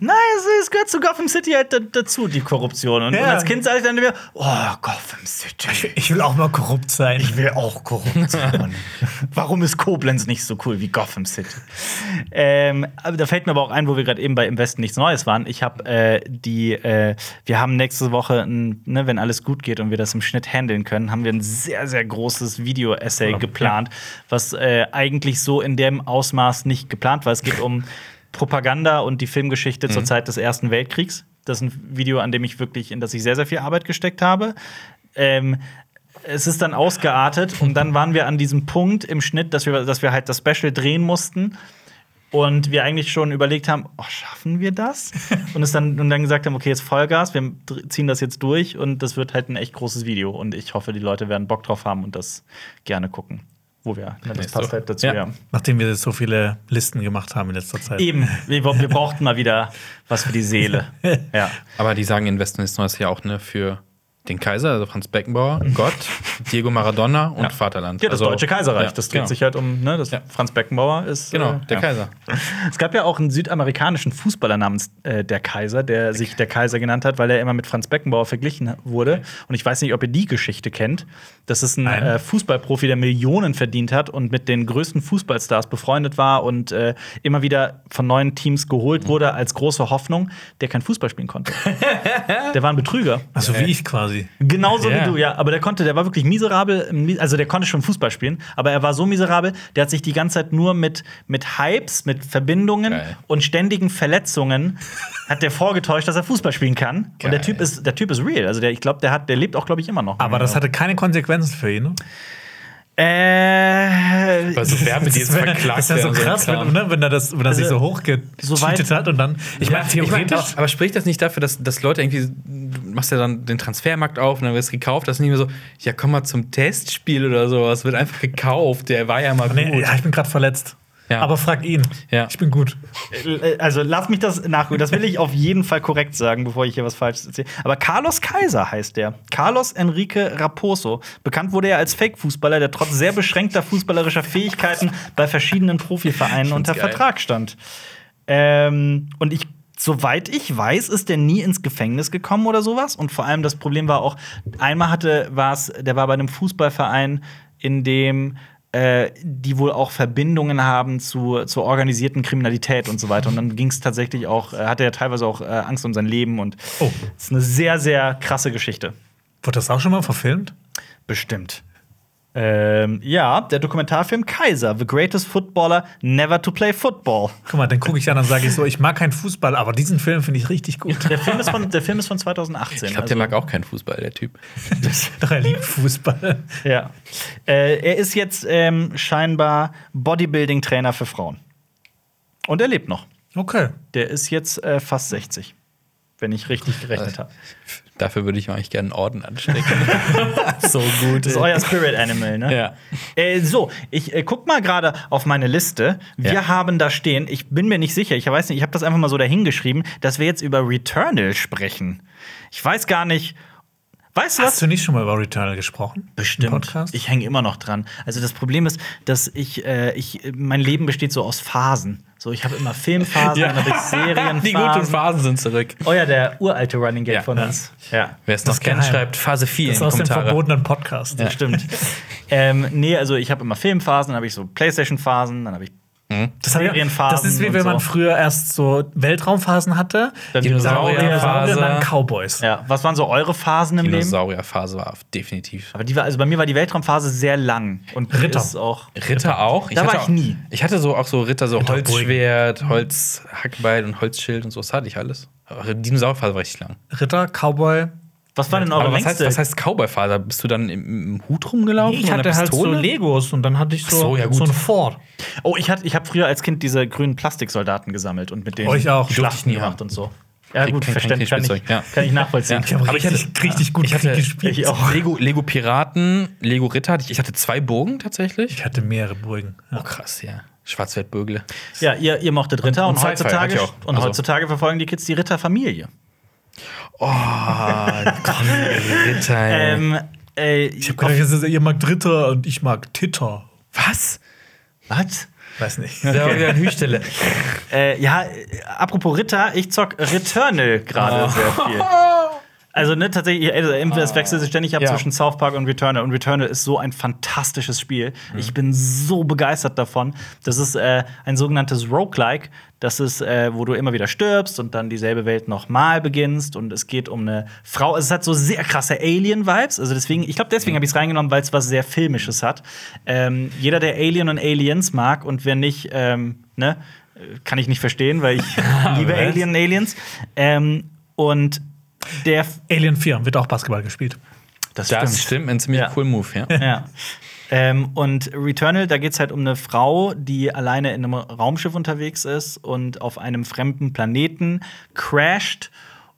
Nein, es, gehört zu Gotham City halt da, dazu, die Korruption. Und, Ja. und als Kind sage ich dann immer, oh, Gotham City. Ich will auch mal korrupt sein. Ich will auch Korruption. Warum ist Koblenz nicht so cool wie Gotham City? Ähm, aber da fällt mir aber auch ein, wo wir gerade eben bei Im Nichts Neues waren. Ich habe äh, die, äh, wir haben nächste Woche, ein, ne, wenn alles gut geht und wir das im Schnitt handeln können, haben wir ein sehr, sehr großes Video-Essay geplant, was äh, eigentlich so in dem Ausmaß nicht geplant war. Es geht um Propaganda und die Filmgeschichte zur Zeit des Ersten Weltkriegs. Das ist ein Video, an dem ich wirklich, in das ich sehr, sehr viel Arbeit gesteckt habe. Ähm, es ist dann ausgeartet und dann waren wir an diesem Punkt im Schnitt, dass wir, dass wir halt das Special drehen mussten und wir eigentlich schon überlegt haben, oh, schaffen wir das? und es dann und dann gesagt haben, okay, jetzt Vollgas, wir ziehen das jetzt durch und das wird halt ein echt großes Video und ich hoffe, die Leute werden Bock drauf haben und das gerne gucken, wo wir, ne, das passt halt dazu, Ja. ja. Nachdem wir so viele Listen gemacht haben in letzter Zeit. Eben, wir, wir brauchten mal wieder was für die Seele. ja. Aber die sagen, Investen ist Neues ja auch ne, für Den Kaiser, also Franz Beckenbauer, Gott, Diego Maradona und Ja. Vaterland. Ja, das also, Deutsche Kaiserreich. ja, das dreht genau. sich halt um, ne, das Ja. Franz Beckenbauer ist. Genau, äh, der. Kaiser. Es gab ja auch einen südamerikanischen Fußballer namens äh, der Kaiser, der sich der Kaiser genannt hat, weil er immer mit Franz Beckenbauer verglichen wurde. Und ich weiß nicht, ob ihr die Geschichte kennt. Das ist ein äh, Fußballprofi, der Millionen verdient hat und mit den größten Fußballstars befreundet war und äh, immer wieder von neuen Teams geholt wurde als große Hoffnung, der kein Fußball spielen konnte. der war ein Betrüger. Also wie ich quasi. Genauso Ja. wie du, ja. Aber der konnte, der war wirklich miserabel. mi- Also der konnte schon Fußball spielen, aber er war so miserabel, der hat sich die ganze Zeit nur mit, mit Hypes, mit Verbindungen Geil. und ständigen Verletzungen hat der vorgetäuscht, dass er Fußball spielen kann. Und der Geil. Typ ist, der Typ ist real. Also der, ich glaube, der hat, der lebt auch, glaube ich, immer noch. Aber das hatte keine Konsequenzen für ihn. Ne? Äh, Weil so Werbedeals Das wär- verklagt das ist ja so krass, wenn, ne, wenn er das, wenn er sich Also, so hochgecheatet soweit- hat und dann. Ich meine, Ich mein, theoretisch. aber, aber spricht das nicht dafür, dass, dass Leute irgendwie, du machst ja dann den Transfermarkt auf und dann wird es gekauft, das ist nicht mehr so, ja, komm mal zum Testspiel oder sowas, wird einfach gekauft, der war ja mal gut. nee, ja, ich bin gerade verletzt. Ja. Aber frag ihn. Ja. Ich bin gut. also lass mich das nachgucken. Das will ich auf jeden Fall korrekt sagen, bevor ich hier was Falsches erzähle. Aber Carlos Kaiser heißt der. Carlos Enrique Raposo. Bekannt wurde er als Fake-Fußballer, der trotz sehr beschränkter fußballerischer Fähigkeiten bei verschiedenen Profivereinen unter geil. Vertrag stand. Ähm, und ich Soweit ich weiß, ist der nie ins Gefängnis gekommen oder sowas. Und vor allem das Problem war auch, einmal hatte, war es, der war bei einem Fußballverein, in dem äh, die wohl auch Verbindungen haben zu, zur organisierten Kriminalität und so weiter. Und dann ging es tatsächlich auch, äh, hatte er teilweise auch äh, Angst um sein Leben und Oh. es ist eine sehr, sehr krasse Geschichte. Wurde das auch schon mal verfilmt? Bestimmt. Ähm, ja, der Dokumentarfilm Kaiser, The Greatest Footballer Never to Play Football. Guck mal, dann gucke ich an und sage ich so, ich mag keinen Fußball, aber diesen Film finde ich richtig gut. Der Film ist von, der Film ist von 2018. Ich glaube, also- der mag auch keinen Fußball, der Typ. Doch er liebt Fußball. Ja. Äh, er ist jetzt ähm, scheinbar Bodybuilding-Trainer für Frauen. Und er lebt noch. Okay. Der ist jetzt äh, fast 60. Wenn ich richtig gerechnet habe. Dafür würde ich mir eigentlich gerne einen Orden anstecken. So gut. Das ist euer Spirit Animal, ne? Ja. Äh, so, ich äh, guck mal gerade auf meine Liste. Wir Ja. haben da stehen, ich bin mir nicht sicher, ich weiß nicht, ich habe das einfach mal so dahingeschrieben, dass wir jetzt über Returnal sprechen. Ich weiß gar nicht. Weißt du was? Hast du nicht schon mal über Returnal gesprochen? Im Bestimmt. Podcast? Ich hänge immer noch dran. Also das Problem ist, dass ich, äh, ich mein Leben besteht so aus Phasen. So, ich habe immer Filmphasen, dann habe ich Serienphasen. Die guten Phasen sind zurück. Oh ja, der uralte Running Gag Ja. von uns. Ja. Wer es noch kennt, schreibt Phase 4 das ist in die aus dem verbotenen Podcast. Das stimmt. ähm, nee, also ich habe immer Filmphasen, dann habe ich so Playstation-Phasen, dann habe ich Das, hat ja- Serienphasen das ist wie wenn man so. früher erst so Weltraumphasen hatte, Dann Dinosaurierphase. und dann Cowboys. Ja, was waren so eure Phasen im Leben? Dinosaurierphase war definitiv. Aber die war, also bei mir war die Weltraumphase sehr lang. Und Ritter. Ist auch Ritter auch? Da hatte war ich auch, nie. Ich hatte so auch so Ritter, so. Holzschwert, Holzhackbeil und Holzschild und so. Das hatte ich alles. Aber die Dinosaurierphase war richtig lang. Ritter, Cowboy. Was war denn eure Aber was heißt, was heißt Cowboy-Phase? Bist du dann im, im Hut rumgelaufen? Ich oder hatte halt so? Legos und dann hatte ich so, so, ja, so ein Ford. oh, ich, hatte- ich habe früher als Kind diese grünen Plastiksoldaten gesammelt und mit denen ich auch. Schlachten gemacht und so. Ja, gut, kein- kein verständlich. Kann, ich, ja. kann ich nachvollziehen. Ja. Aber ich richtig, hatte- richtig gut ich hatte- gespielt. ich auch. Lego, Lego Piraten, Lego Ritter. hatte Ich Ich hatte zwei Bogen tatsächlich. Ich hatte mehrere Burgen. Ja. Oh, krass, ja. Schwarzwaldbürgle. Ja, ihr, ihr mochtet Ritter und, und Sci-Fi heutzutage, und Also- heutzutage verfolgen die Kids die Ritterfamilie. Oh, komm, Ritter. Ähm, äh, Ich habe gedacht, ist- ihr mag Ritter und ich mag Titter. Was? was? Weiß nicht. Da war wieder eine Hüstelle. Äh, ja, äh, apropos Ritter, ich zock Returnal gerade sehr viel. Also, ne, tatsächlich, also, das wechselt sich ständig ab Ja. zwischen South Park und Returnal. Und Returnal ist so ein fantastisches Spiel. Ich bin so begeistert davon. Das ist äh, ein sogenanntes Roguelike. Das ist, äh, wo du immer wieder stirbst und dann dieselbe Welt nochmal beginnst. Und es geht um eine Frau. Es hat so sehr krasse Alien-Vibes. Also deswegen, ich glaube, deswegen habe ich es reingenommen, weil es was sehr Filmisches hat. Ähm, jeder, der Alien und Aliens mag und wer nicht, ähm, ne, kann ich nicht verstehen, weil ich liebe? Alien und Aliens. Ähm, und der Alien 4 wird auch Basketball gespielt. das, Das stimmt, ein ziemlich Ja. cool Move, ja. Ja. Ähm, und Returnal, da geht es halt um eine Frau, die alleine in einem Raumschiff unterwegs ist und auf einem fremden Planeten crasht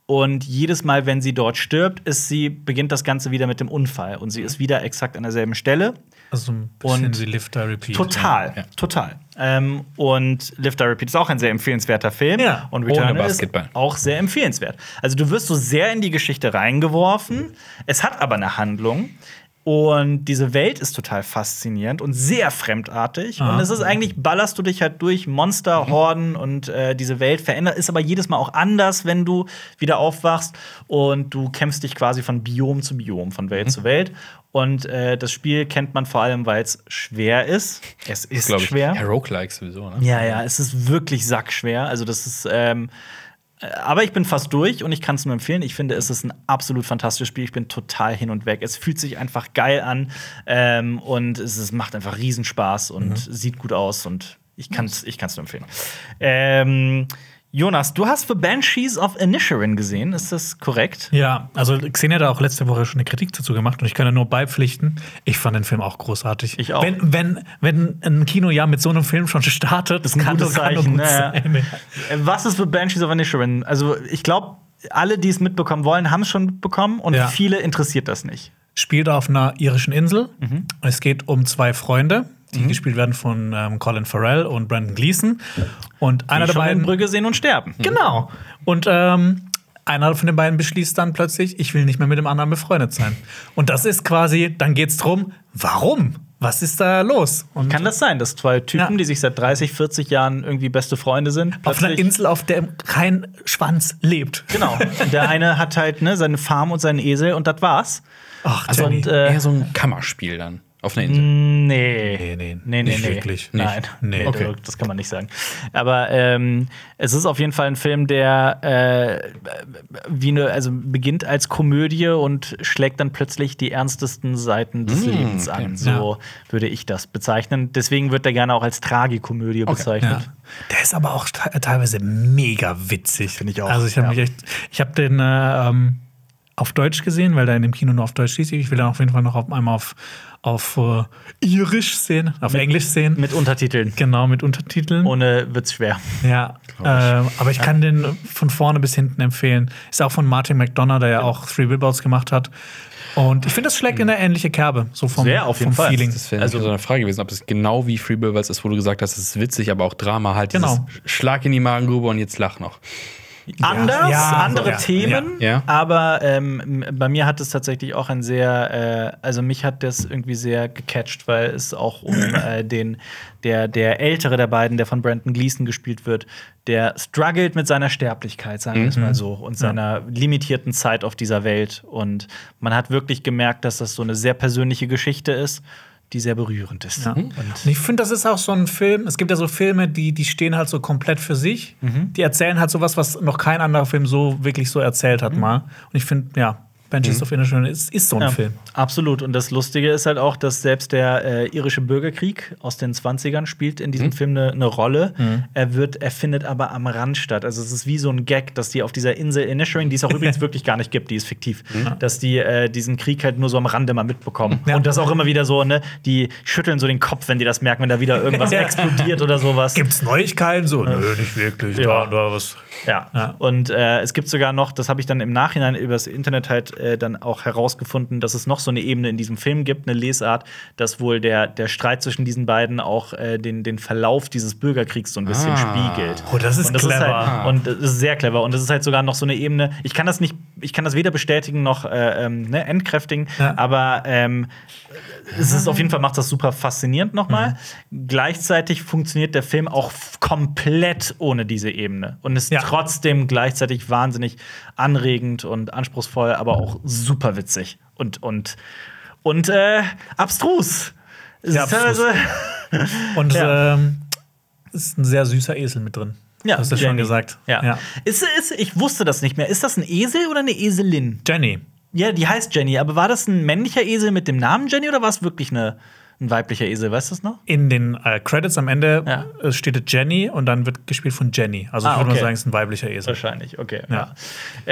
Und jedes Mal, wenn sie dort stirbt, ist sie, beginnt das Ganze wieder mit dem Unfall. Und sie ist wieder exakt an derselben Stelle. Also ein bisschen Und wie Lift, I Repeat. Total, Ja. total. Ähm, und Lift I Repeat ist auch ein sehr empfehlenswerter Film. Ja. Und Ohne Return ist Basketball. auch sehr empfehlenswert. Also du wirst so sehr in die Geschichte reingeworfen. Es hat aber eine Handlung. Und diese Welt ist total faszinierend und sehr fremdartig. Und es ist eigentlich, ballerst du dich halt durch Monster, Horden und äh, diese Welt verändert, ist aber jedes Mal auch anders, wenn du wieder aufwachst und du kämpfst dich quasi von Biom zu Biom, von Welt zu Welt. Und äh, das Spiel kennt man vor allem, weil es schwer ist. Es ist ich. schwer. Ja, Roguelike sowieso, ne? Ja, ja, es ist wirklich sackschwer. Also, das ist. Ähm, äh, aber ich bin fast durch und ich kann es nur empfehlen. Ich finde, es ist ein absolut fantastisches Spiel. Ich bin total hin und weg. Es fühlt sich einfach geil an ähm, und es, ist, macht einfach Riesenspaß und sieht gut aus und ich kann es ich kann's nur empfehlen. Ähm, Jonas, du hast The Banshees of Inisherin gesehen, ist das korrekt? Ja, also Xenia hat auch letzte Woche schon eine Kritik dazu gemacht und ich kann da nur beipflichten. Ich fand den Film auch großartig. Ich auch. Wenn, wenn, wenn ein Kinojahr mit so einem Film schon startet, das kann, das kann gut ja, ja. sein. Äh, Was ist The Banshees of Inisherin? Also, ich glaube, alle, die es mitbekommen wollen, haben es schon mitbekommen und Ja. viele interessiert das nicht. Spielt auf einer irischen Insel. Mhm. Es geht um zwei Freunde, die gespielt werden von ähm, Colin Farrell und Brandon Gleeson. Und einer die der beiden. Brügge sehen und sterben. Genau. Und ähm, einer von den beiden beschließt dann plötzlich, ich will nicht mehr mit dem anderen befreundet sein. Und das ist quasi, dann geht's drum, warum? Was ist da los? Und Kann das sein, dass zwei Typen, Ja. die sich seit 30, 40 Jahren irgendwie beste Freunde sind, auf einer Insel, auf der kein Schwanz lebt. Genau. Und der eine hat halt ne, seine Farm und seinen Esel und das war's. Ach, Also Jenny. und, äh, eher so ein Kammerspiel dann auf einer Insel. Nee. Nee, nee, nee, nicht nee. wirklich. Nein. Nee. okay. Das kann man nicht sagen. Aber ähm, es ist auf jeden Fall ein Film, der äh, wie eine, also beginnt als Komödie und schlägt dann plötzlich die ernstesten Seiten des Mm, Lebens okay. an. So würde ich das bezeichnen. Deswegen wird er gerne auch als Tragikomödie bezeichnet. Ja. Der ist aber auch te- teilweise mega witzig. Finde ich auch, Also ich habe ja. mich echt, ich habe den äh, ähm, auf Deutsch gesehen, weil da in dem Kino nur auf Deutsch hieß. Ich will dann auf jeden Fall noch auf, einmal auf, auf äh, Irisch sehen, auf Englisch sehen. Mit Untertiteln. genau, mit Untertiteln. Ohne wird's schwer. ja, ähm, aber ich kann den von vorne bis hinten empfehlen. Ist auch von Martin McDonough, der ja auch Three Billboards gemacht hat. Und ich finde, das schlägt in eine ähnliche Kerbe, so vom, Sehr, auf jeden vom Fall. Feeling. Das wäre Also- also, so eine Frage gewesen, ob es genau wie Free Bills ist, wo du gesagt hast, es ist witzig, aber auch Drama halt. Genau. dieses Schlag in die Magengrube und jetzt lach noch. Anders, Ja, andere ja, Themen, ja. Ja. aber ähm, bei mir hat es tatsächlich auch ein sehr, äh, also mich hat das irgendwie sehr gecatcht, weil es auch um äh, den, der, der ältere der beiden, der von Brandon Gleason gespielt wird, der struggelt mit seiner Sterblichkeit, sagen wir es mal so, und seiner limitierten Zeit auf dieser Welt. Und man hat wirklich gemerkt, dass das so eine sehr persönliche Geschichte ist, die sehr berührend ist. Ja. Und ich finde, das ist auch so ein Film. Es gibt ja so Filme, die, die stehen halt so komplett für sich. Die erzählen halt sowas, was noch kein anderer Film so wirklich so erzählt hat, mal. Und ich finde, ja, Banshees of Inisherin ist, ist so ein Ja, Film. Absolut. Und das Lustige ist halt auch, dass selbst der äh, irische Bürgerkrieg aus den 20ern spielt in diesem Film eine, eine Rolle. Er wird, er findet aber am Rand statt. Also es ist wie so ein Gag, dass die auf dieser Insel Inisherin, die es auch übrigens wirklich gar nicht gibt, die ist fiktiv, dass die äh, diesen Krieg halt nur so am Rande mal mitbekommen. Ja. Und das auch immer wieder so, ne, die schütteln so den Kopf, wenn die das merken, wenn da wieder irgendwas explodiert oder sowas. Gibt's Neuigkeiten? So, nö, nicht wirklich. Ja. Da, da was. Ja. Ja. Und äh, es gibt sogar noch, das habe ich dann im Nachhinein übers Internet halt äh, dann auch herausgefunden, dass es noch so eine Ebene in diesem Film gibt, eine Lesart, dass wohl der, der Streit zwischen diesen beiden auch äh, den, den Verlauf dieses Bürgerkriegs so ein bisschen Ah. spiegelt. Oh, das ist und das clever. Ist halt, und das ist sehr clever. Und das ist halt sogar noch so eine Ebene. Ich kann das nicht, ich kann das weder bestätigen noch äh, ähm, ne, entkräftigen, Ja. aber ähm, es ist auf jeden Fall macht das super faszinierend nochmal. Gleichzeitig funktioniert der Film auch komplett ohne diese Ebene und ist Ja. trotzdem gleichzeitig wahnsinnig anregend und anspruchsvoll, aber auch super witzig und und und äh, abstrus. Es Ja, ist teilweise- Und Ja. ähm, ist ein sehr süßer Esel mit drin. Ja, Hast du schon gesagt. Ja. ja. Ist, ist, ich wusste das nicht mehr. Ist das ein Esel oder eine Eselin? Jenny. Ja, die heißt Jenny, aber war das ein männlicher Esel mit dem Namen Jenny oder war es wirklich eine ein weiblicher Esel, weißt du es noch? In den äh, Credits am Ende Ja. äh, steht Jenny und dann wird gespielt von Jenny. Also Ah, ich würde okay. mal sagen, es ist ein weiblicher Esel. Wahrscheinlich, okay. Ja, Ja.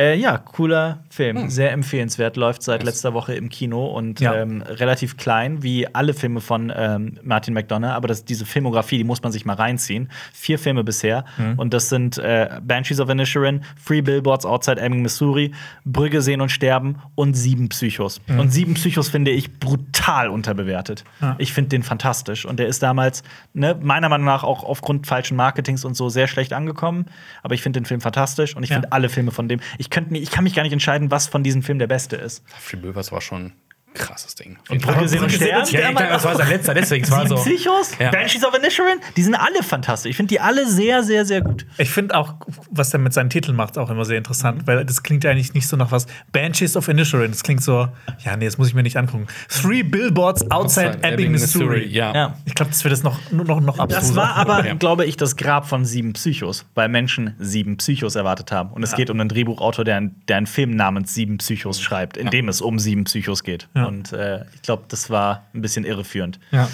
äh, ja cooler Film. Sehr empfehlenswert. Läuft seit letzter Woche im Kino und Ja. ähm, relativ klein, wie alle Filme von ähm, Martin McDonough. Aber das, diese Filmografie, die muss man sich mal reinziehen. Vier Filme bisher. Und das sind äh, Banshees of Inisherin, Free Billboards Outside Ebbing, Missouri, Brügge sehen und sterben und Sieben Psychos. Und Sieben Psychos finde ich brutal unterbewertet. Ich finde den fantastisch. Und der ist damals, ne, meiner Meinung nach, auch aufgrund falschen Marketings und so sehr schlecht angekommen. Aber ich finde den Film fantastisch und ich Ja. finde alle Filme von dem. Ich, könnt ich kann mich gar nicht entscheiden, was von diesen Filmen der beste ist. Free Billboards war schon krasses Ding. Und Brücke sehen und sterben. Ja, das war sein letzter, deswegen es war Sieben so. Psychos, Ja. Banshees of Inisherin, die sind alle fantastisch. Ich finde die alle sehr, sehr, sehr gut. Ich finde auch, was er mit seinen Titeln macht, auch immer sehr interessant, Mhm. weil das klingt ja eigentlich nicht so nach was. Banshees of Inisherin, das klingt so, ja, nee, das muss ich mir nicht angucken. Three Billboards outside, Ebbing, Missouri. Ja. Ja. Ich glaube, das wird es noch, noch, noch abstruser. Das war aber, Ja. glaube ich, das Grab von sieben Psychos, weil Menschen sieben Psychos erwartet haben. Und es geht um einen Drehbuchautor, der, der einen Film namens Sieben Psychos schreibt, in dem es um sieben Psychos geht. Ja. Und äh, ich glaube, das war ein bisschen irreführend. Ja.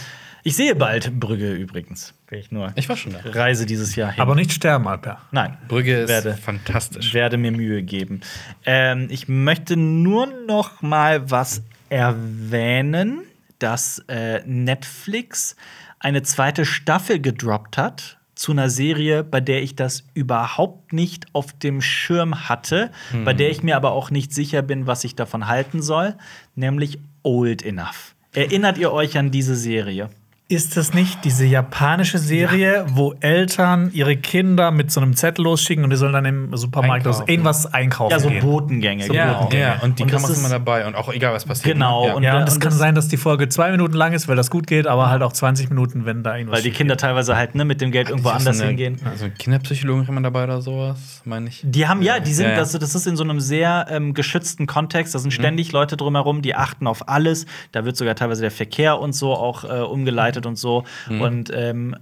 Ich sehe bald Brügge übrigens. Ich nur. Ich war schon da. Reise dieses Jahr hin. Aber nicht sterben, Alper. Nein. Brügge ist werde, fantastisch. werde mir Mühe geben. Ähm, ich möchte nur noch mal was erwähnen, dass äh, Netflix eine zweite Staffel gedroppt hat zu einer Serie, bei der ich das überhaupt nicht auf dem Schirm hatte, bei der ich mir aber auch nicht sicher bin, was ich davon halten soll, nämlich Old Enough. Erinnert ihr euch an diese Serie? Ist das nicht diese japanische Serie, wo Eltern ihre Kinder mit so einem Zettel losschicken und die sollen dann im Supermarkt Einkaufen. irgendwas einkaufen Ja, so gehen? Botengänge. Ja, genau. ja, und die Und das Kamera ist immer dabei und auch egal, was passiert. Genau, Ja. und- Ja, und es und kann das- sein, dass die Folge zwei Minuten lang ist, weil das gut geht, aber halt auch 20 Minuten, wenn da irgendwas Weil die Kinder teilweise halt ne, mit dem Geld irgendwo Ist das anders eine- hingehen. Also Kinderpsychologen immer dabei oder sowas, meine ich. Die haben ja, die sind, Ja, ja. Das, das ist in so einem sehr ähm, geschützten Kontext. Da Mhm. sind ständig Leute drumherum, die achten auf alles. Da wird sogar teilweise der Verkehr und so auch äh, umgeleitet und so. Mhm. Und ähm,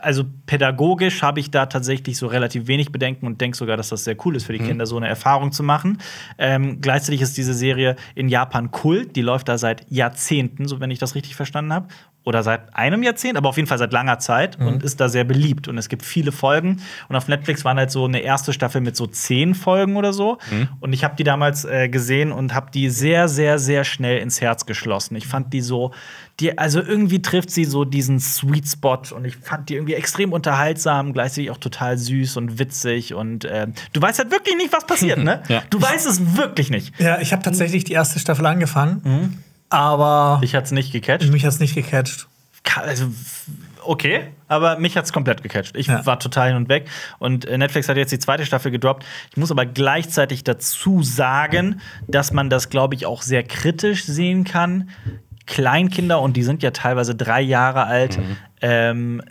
also pädagogisch habe ich da tatsächlich so relativ wenig Bedenken und denke sogar, dass das sehr cool ist Mhm. für die Kinder, so eine Erfahrung zu machen. Ähm, gleichzeitig ist diese Serie in Japan Kult. Die läuft da seit Jahrzehnten, so wenn ich das richtig verstanden habe. Oder seit einem Jahrzehnt, aber auf jeden Fall seit langer Zeit und ist da sehr beliebt. Und es gibt viele Folgen. Und auf Netflix waren halt so eine erste Staffel mit so zehn Folgen oder so. Und ich habe die damals äh, gesehen und habe die sehr, sehr, sehr schnell ins Herz geschlossen. Ich fand die so, die, also irgendwie trifft sie so diesen Sweet Spot und ich fand die irgendwie extrem unterhaltsam, gleichzeitig auch total süß und witzig. Und äh, du weißt halt wirklich nicht, was passiert, ne? Ja. Du weißt es wirklich nicht. Ja, ich habe tatsächlich die erste Staffel angefangen, aber Dich hat's nicht gecatcht. mich hat es nicht gecatcht. Also okay, aber mich hat's komplett gecatcht. Ich Ja. war total hin und weg und äh, Netflix hat jetzt die zweite Staffel gedroppt. Ich muss aber gleichzeitig dazu sagen, dass man das glaube ich auch sehr kritisch sehen kann. Kleinkinder und die sind ja teilweise drei Jahre alt. Ähm,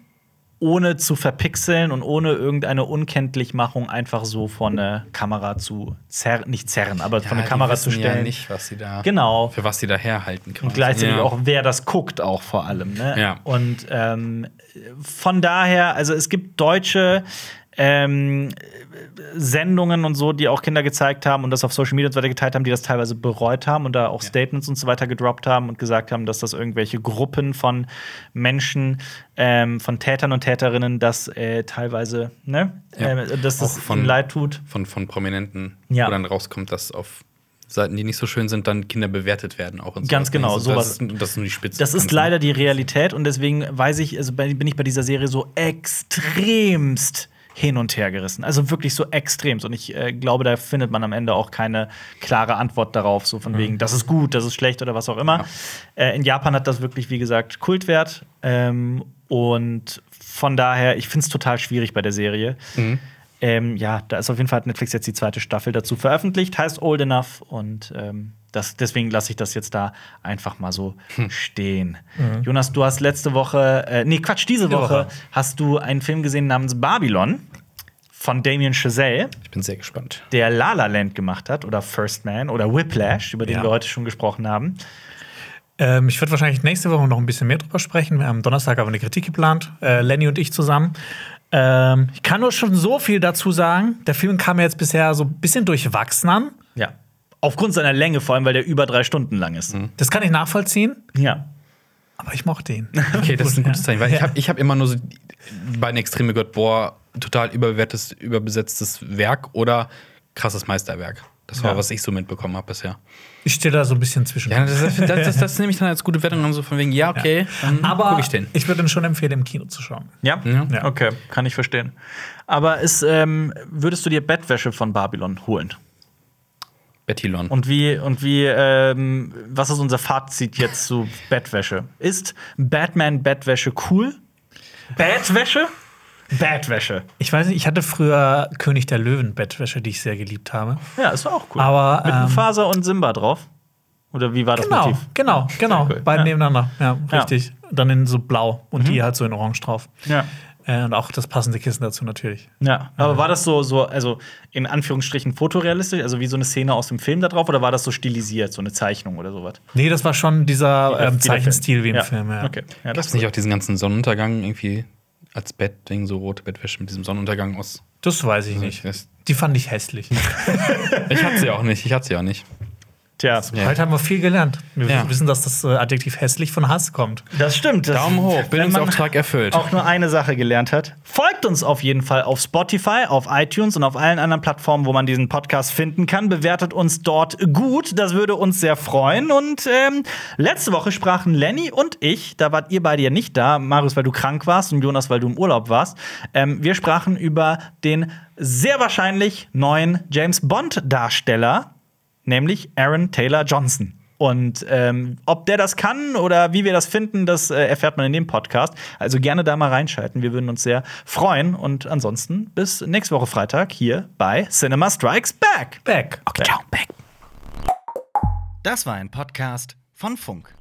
ohne zu verpixeln und ohne irgendeine Unkenntlichmachung einfach so von der Kamera zu zerren, nicht zerren, aber von der die Kamera zu stellen. Ja nicht, was sie da. Genau. Für was sie da herhalten können. Und gleichzeitig ja. auch, wer das guckt, auch vor allem. Ne? Ja. Und ähm, von daher, also es gibt deutsche ähm, Sendungen und so, die auch Kinder gezeigt haben und das auf Social Media und so weiter geteilt haben, die das teilweise bereut haben und da auch Statements und so weiter gedroppt haben und gesagt haben, dass das irgendwelche Gruppen von Menschen, ähm, von Tätern und Täterinnen, das äh, teilweise, ne, Ja. äh, dass das von- leid tut. Von, von Prominenten, Ja. wo dann rauskommt, dass auf Seiten, die nicht so schön sind, dann Kinder bewertet werden. Auch Ganz sowas. genau, das, sowas. Das ist, das ist nur die Spitze. Das ist leider die Realität und deswegen weiß ich, also bin ich bei dieser Serie so extremst hin und her gerissen. Also wirklich so extremst. Und ich äh, glaube, da findet man am Ende auch keine klare Antwort darauf, so von wegen, das ist gut, das ist schlecht oder was auch immer. Äh, in Japan hat das wirklich, wie gesagt, Kultwert. Ähm, und von daher, ich finde es total schwierig bei der Serie. Ähm, ja, da ist auf jeden Fall hat Netflix jetzt die zweite Staffel dazu veröffentlicht, heißt Old Enough und ähm, das, deswegen lasse ich das jetzt da einfach mal so stehen. Jonas, du hast letzte Woche, äh, nee, Quatsch, diese Woche, Woche. hast du einen Film gesehen namens Babylon von Damien Chazelle, Ich bin sehr gespannt. der La La Land gemacht hat oder First Man oder Whiplash, über den Ja. wir heute schon gesprochen haben. Ähm, ich werde wahrscheinlich nächste Woche noch ein bisschen mehr drüber sprechen. Wir haben Donnerstag aber eine Kritik geplant, äh, Lenny und ich zusammen. Ähm, ich kann nur schon so viel dazu sagen. Der Film kam mir jetzt bisher so ein bisschen durchwachsen an. Ja. Aufgrund seiner Länge, vor allem, weil der über drei Stunden lang ist. Das kann ich nachvollziehen. Ja. Aber ich mochte ihn. Okay, das ist ein gutes Zeichen, weil ich Ja. habe ich hab immer nur so die beiden Extreme gehört, boah, total überbewertetes, überbesetztes Werk oder krasses Meisterwerk. Das war, Ja. was ich so mitbekommen habe bisher. Ich stehe da so ein bisschen zwischen. Ja, das, das, das, das, das nehme ich dann als gute Wertung und so von wegen, ja, okay, dann Aber guck ich den. ich würde ihn schon empfehlen, im Kino zu schauen. Ja? Ja. Okay, kann ich verstehen. Aber ist, ähm, würdest du dir Bettwäsche von Babylon holen? Bettilon. Und wie, und wie, ähm, was ist unser Fazit jetzt zu Bettwäsche? Ist Batman Bettwäsche cool? Bettwäsche? Bettwäsche. Ich weiß nicht, ich hatte früher König der Löwen Bettwäsche, die ich sehr geliebt habe. Ja, ist auch cool. Aber, Mit ähm, Faser und Simba drauf? Oder wie war das Genau, Motiv? genau, genau. Cool. Beide Ja. nebeneinander. Ja, Ja. richtig. Dann in so blau und die halt so in orange drauf. Ja. Äh, und auch das passende Kissen dazu natürlich. Ja, aber war das so, so, also in Anführungsstrichen fotorealistisch, also wie so eine Szene aus dem Film da drauf, oder war das so stilisiert, so eine Zeichnung oder sowas? Nee, das war schon dieser ähm, Zeichenstil wie im ja. Film, ja. Okay. Ja, Gab das es nicht auch diesen ganzen Sonnenuntergang irgendwie als Bettding, so rote Bettwäsche mit diesem Sonnenuntergang aus? Das weiß ich nicht. Das- Die fand ich hässlich. Ich hatte sie auch nicht, ich hatte sie auch nicht. Tja, Ja. Heute haben wir viel gelernt. Wir Ja. wissen, dass das äh, Adjektiv hässlich von Hass kommt. das stimmt. Das, Daumen hoch, Bildungsauftrag erfüllt. auch nur eine Sache gelernt hat. Folgt uns auf jeden Fall auf Spotify, auf iTunes und auf allen anderen Plattformen, wo man diesen Podcast finden kann. Bewertet uns dort gut, das würde uns sehr freuen. Und ähm, letzte Woche sprachen Lenny und ich, da wart ihr beide ja nicht da, Marius, weil du krank warst und Jonas, weil du im Urlaub warst. Ähm, wir sprachen über den sehr wahrscheinlich neuen James Bond-Darsteller, nämlich Aaron Taylor Johnson. Und ähm, ob der das kann oder wie wir das finden, das äh, erfährt man in dem Podcast. Also gerne da mal reinschalten. Wir würden uns sehr freuen. Und ansonsten bis nächste Woche Freitag hier bei Cinema Strikes Back. Back. Okay, ciao. Back. Das war ein Podcast von Funk.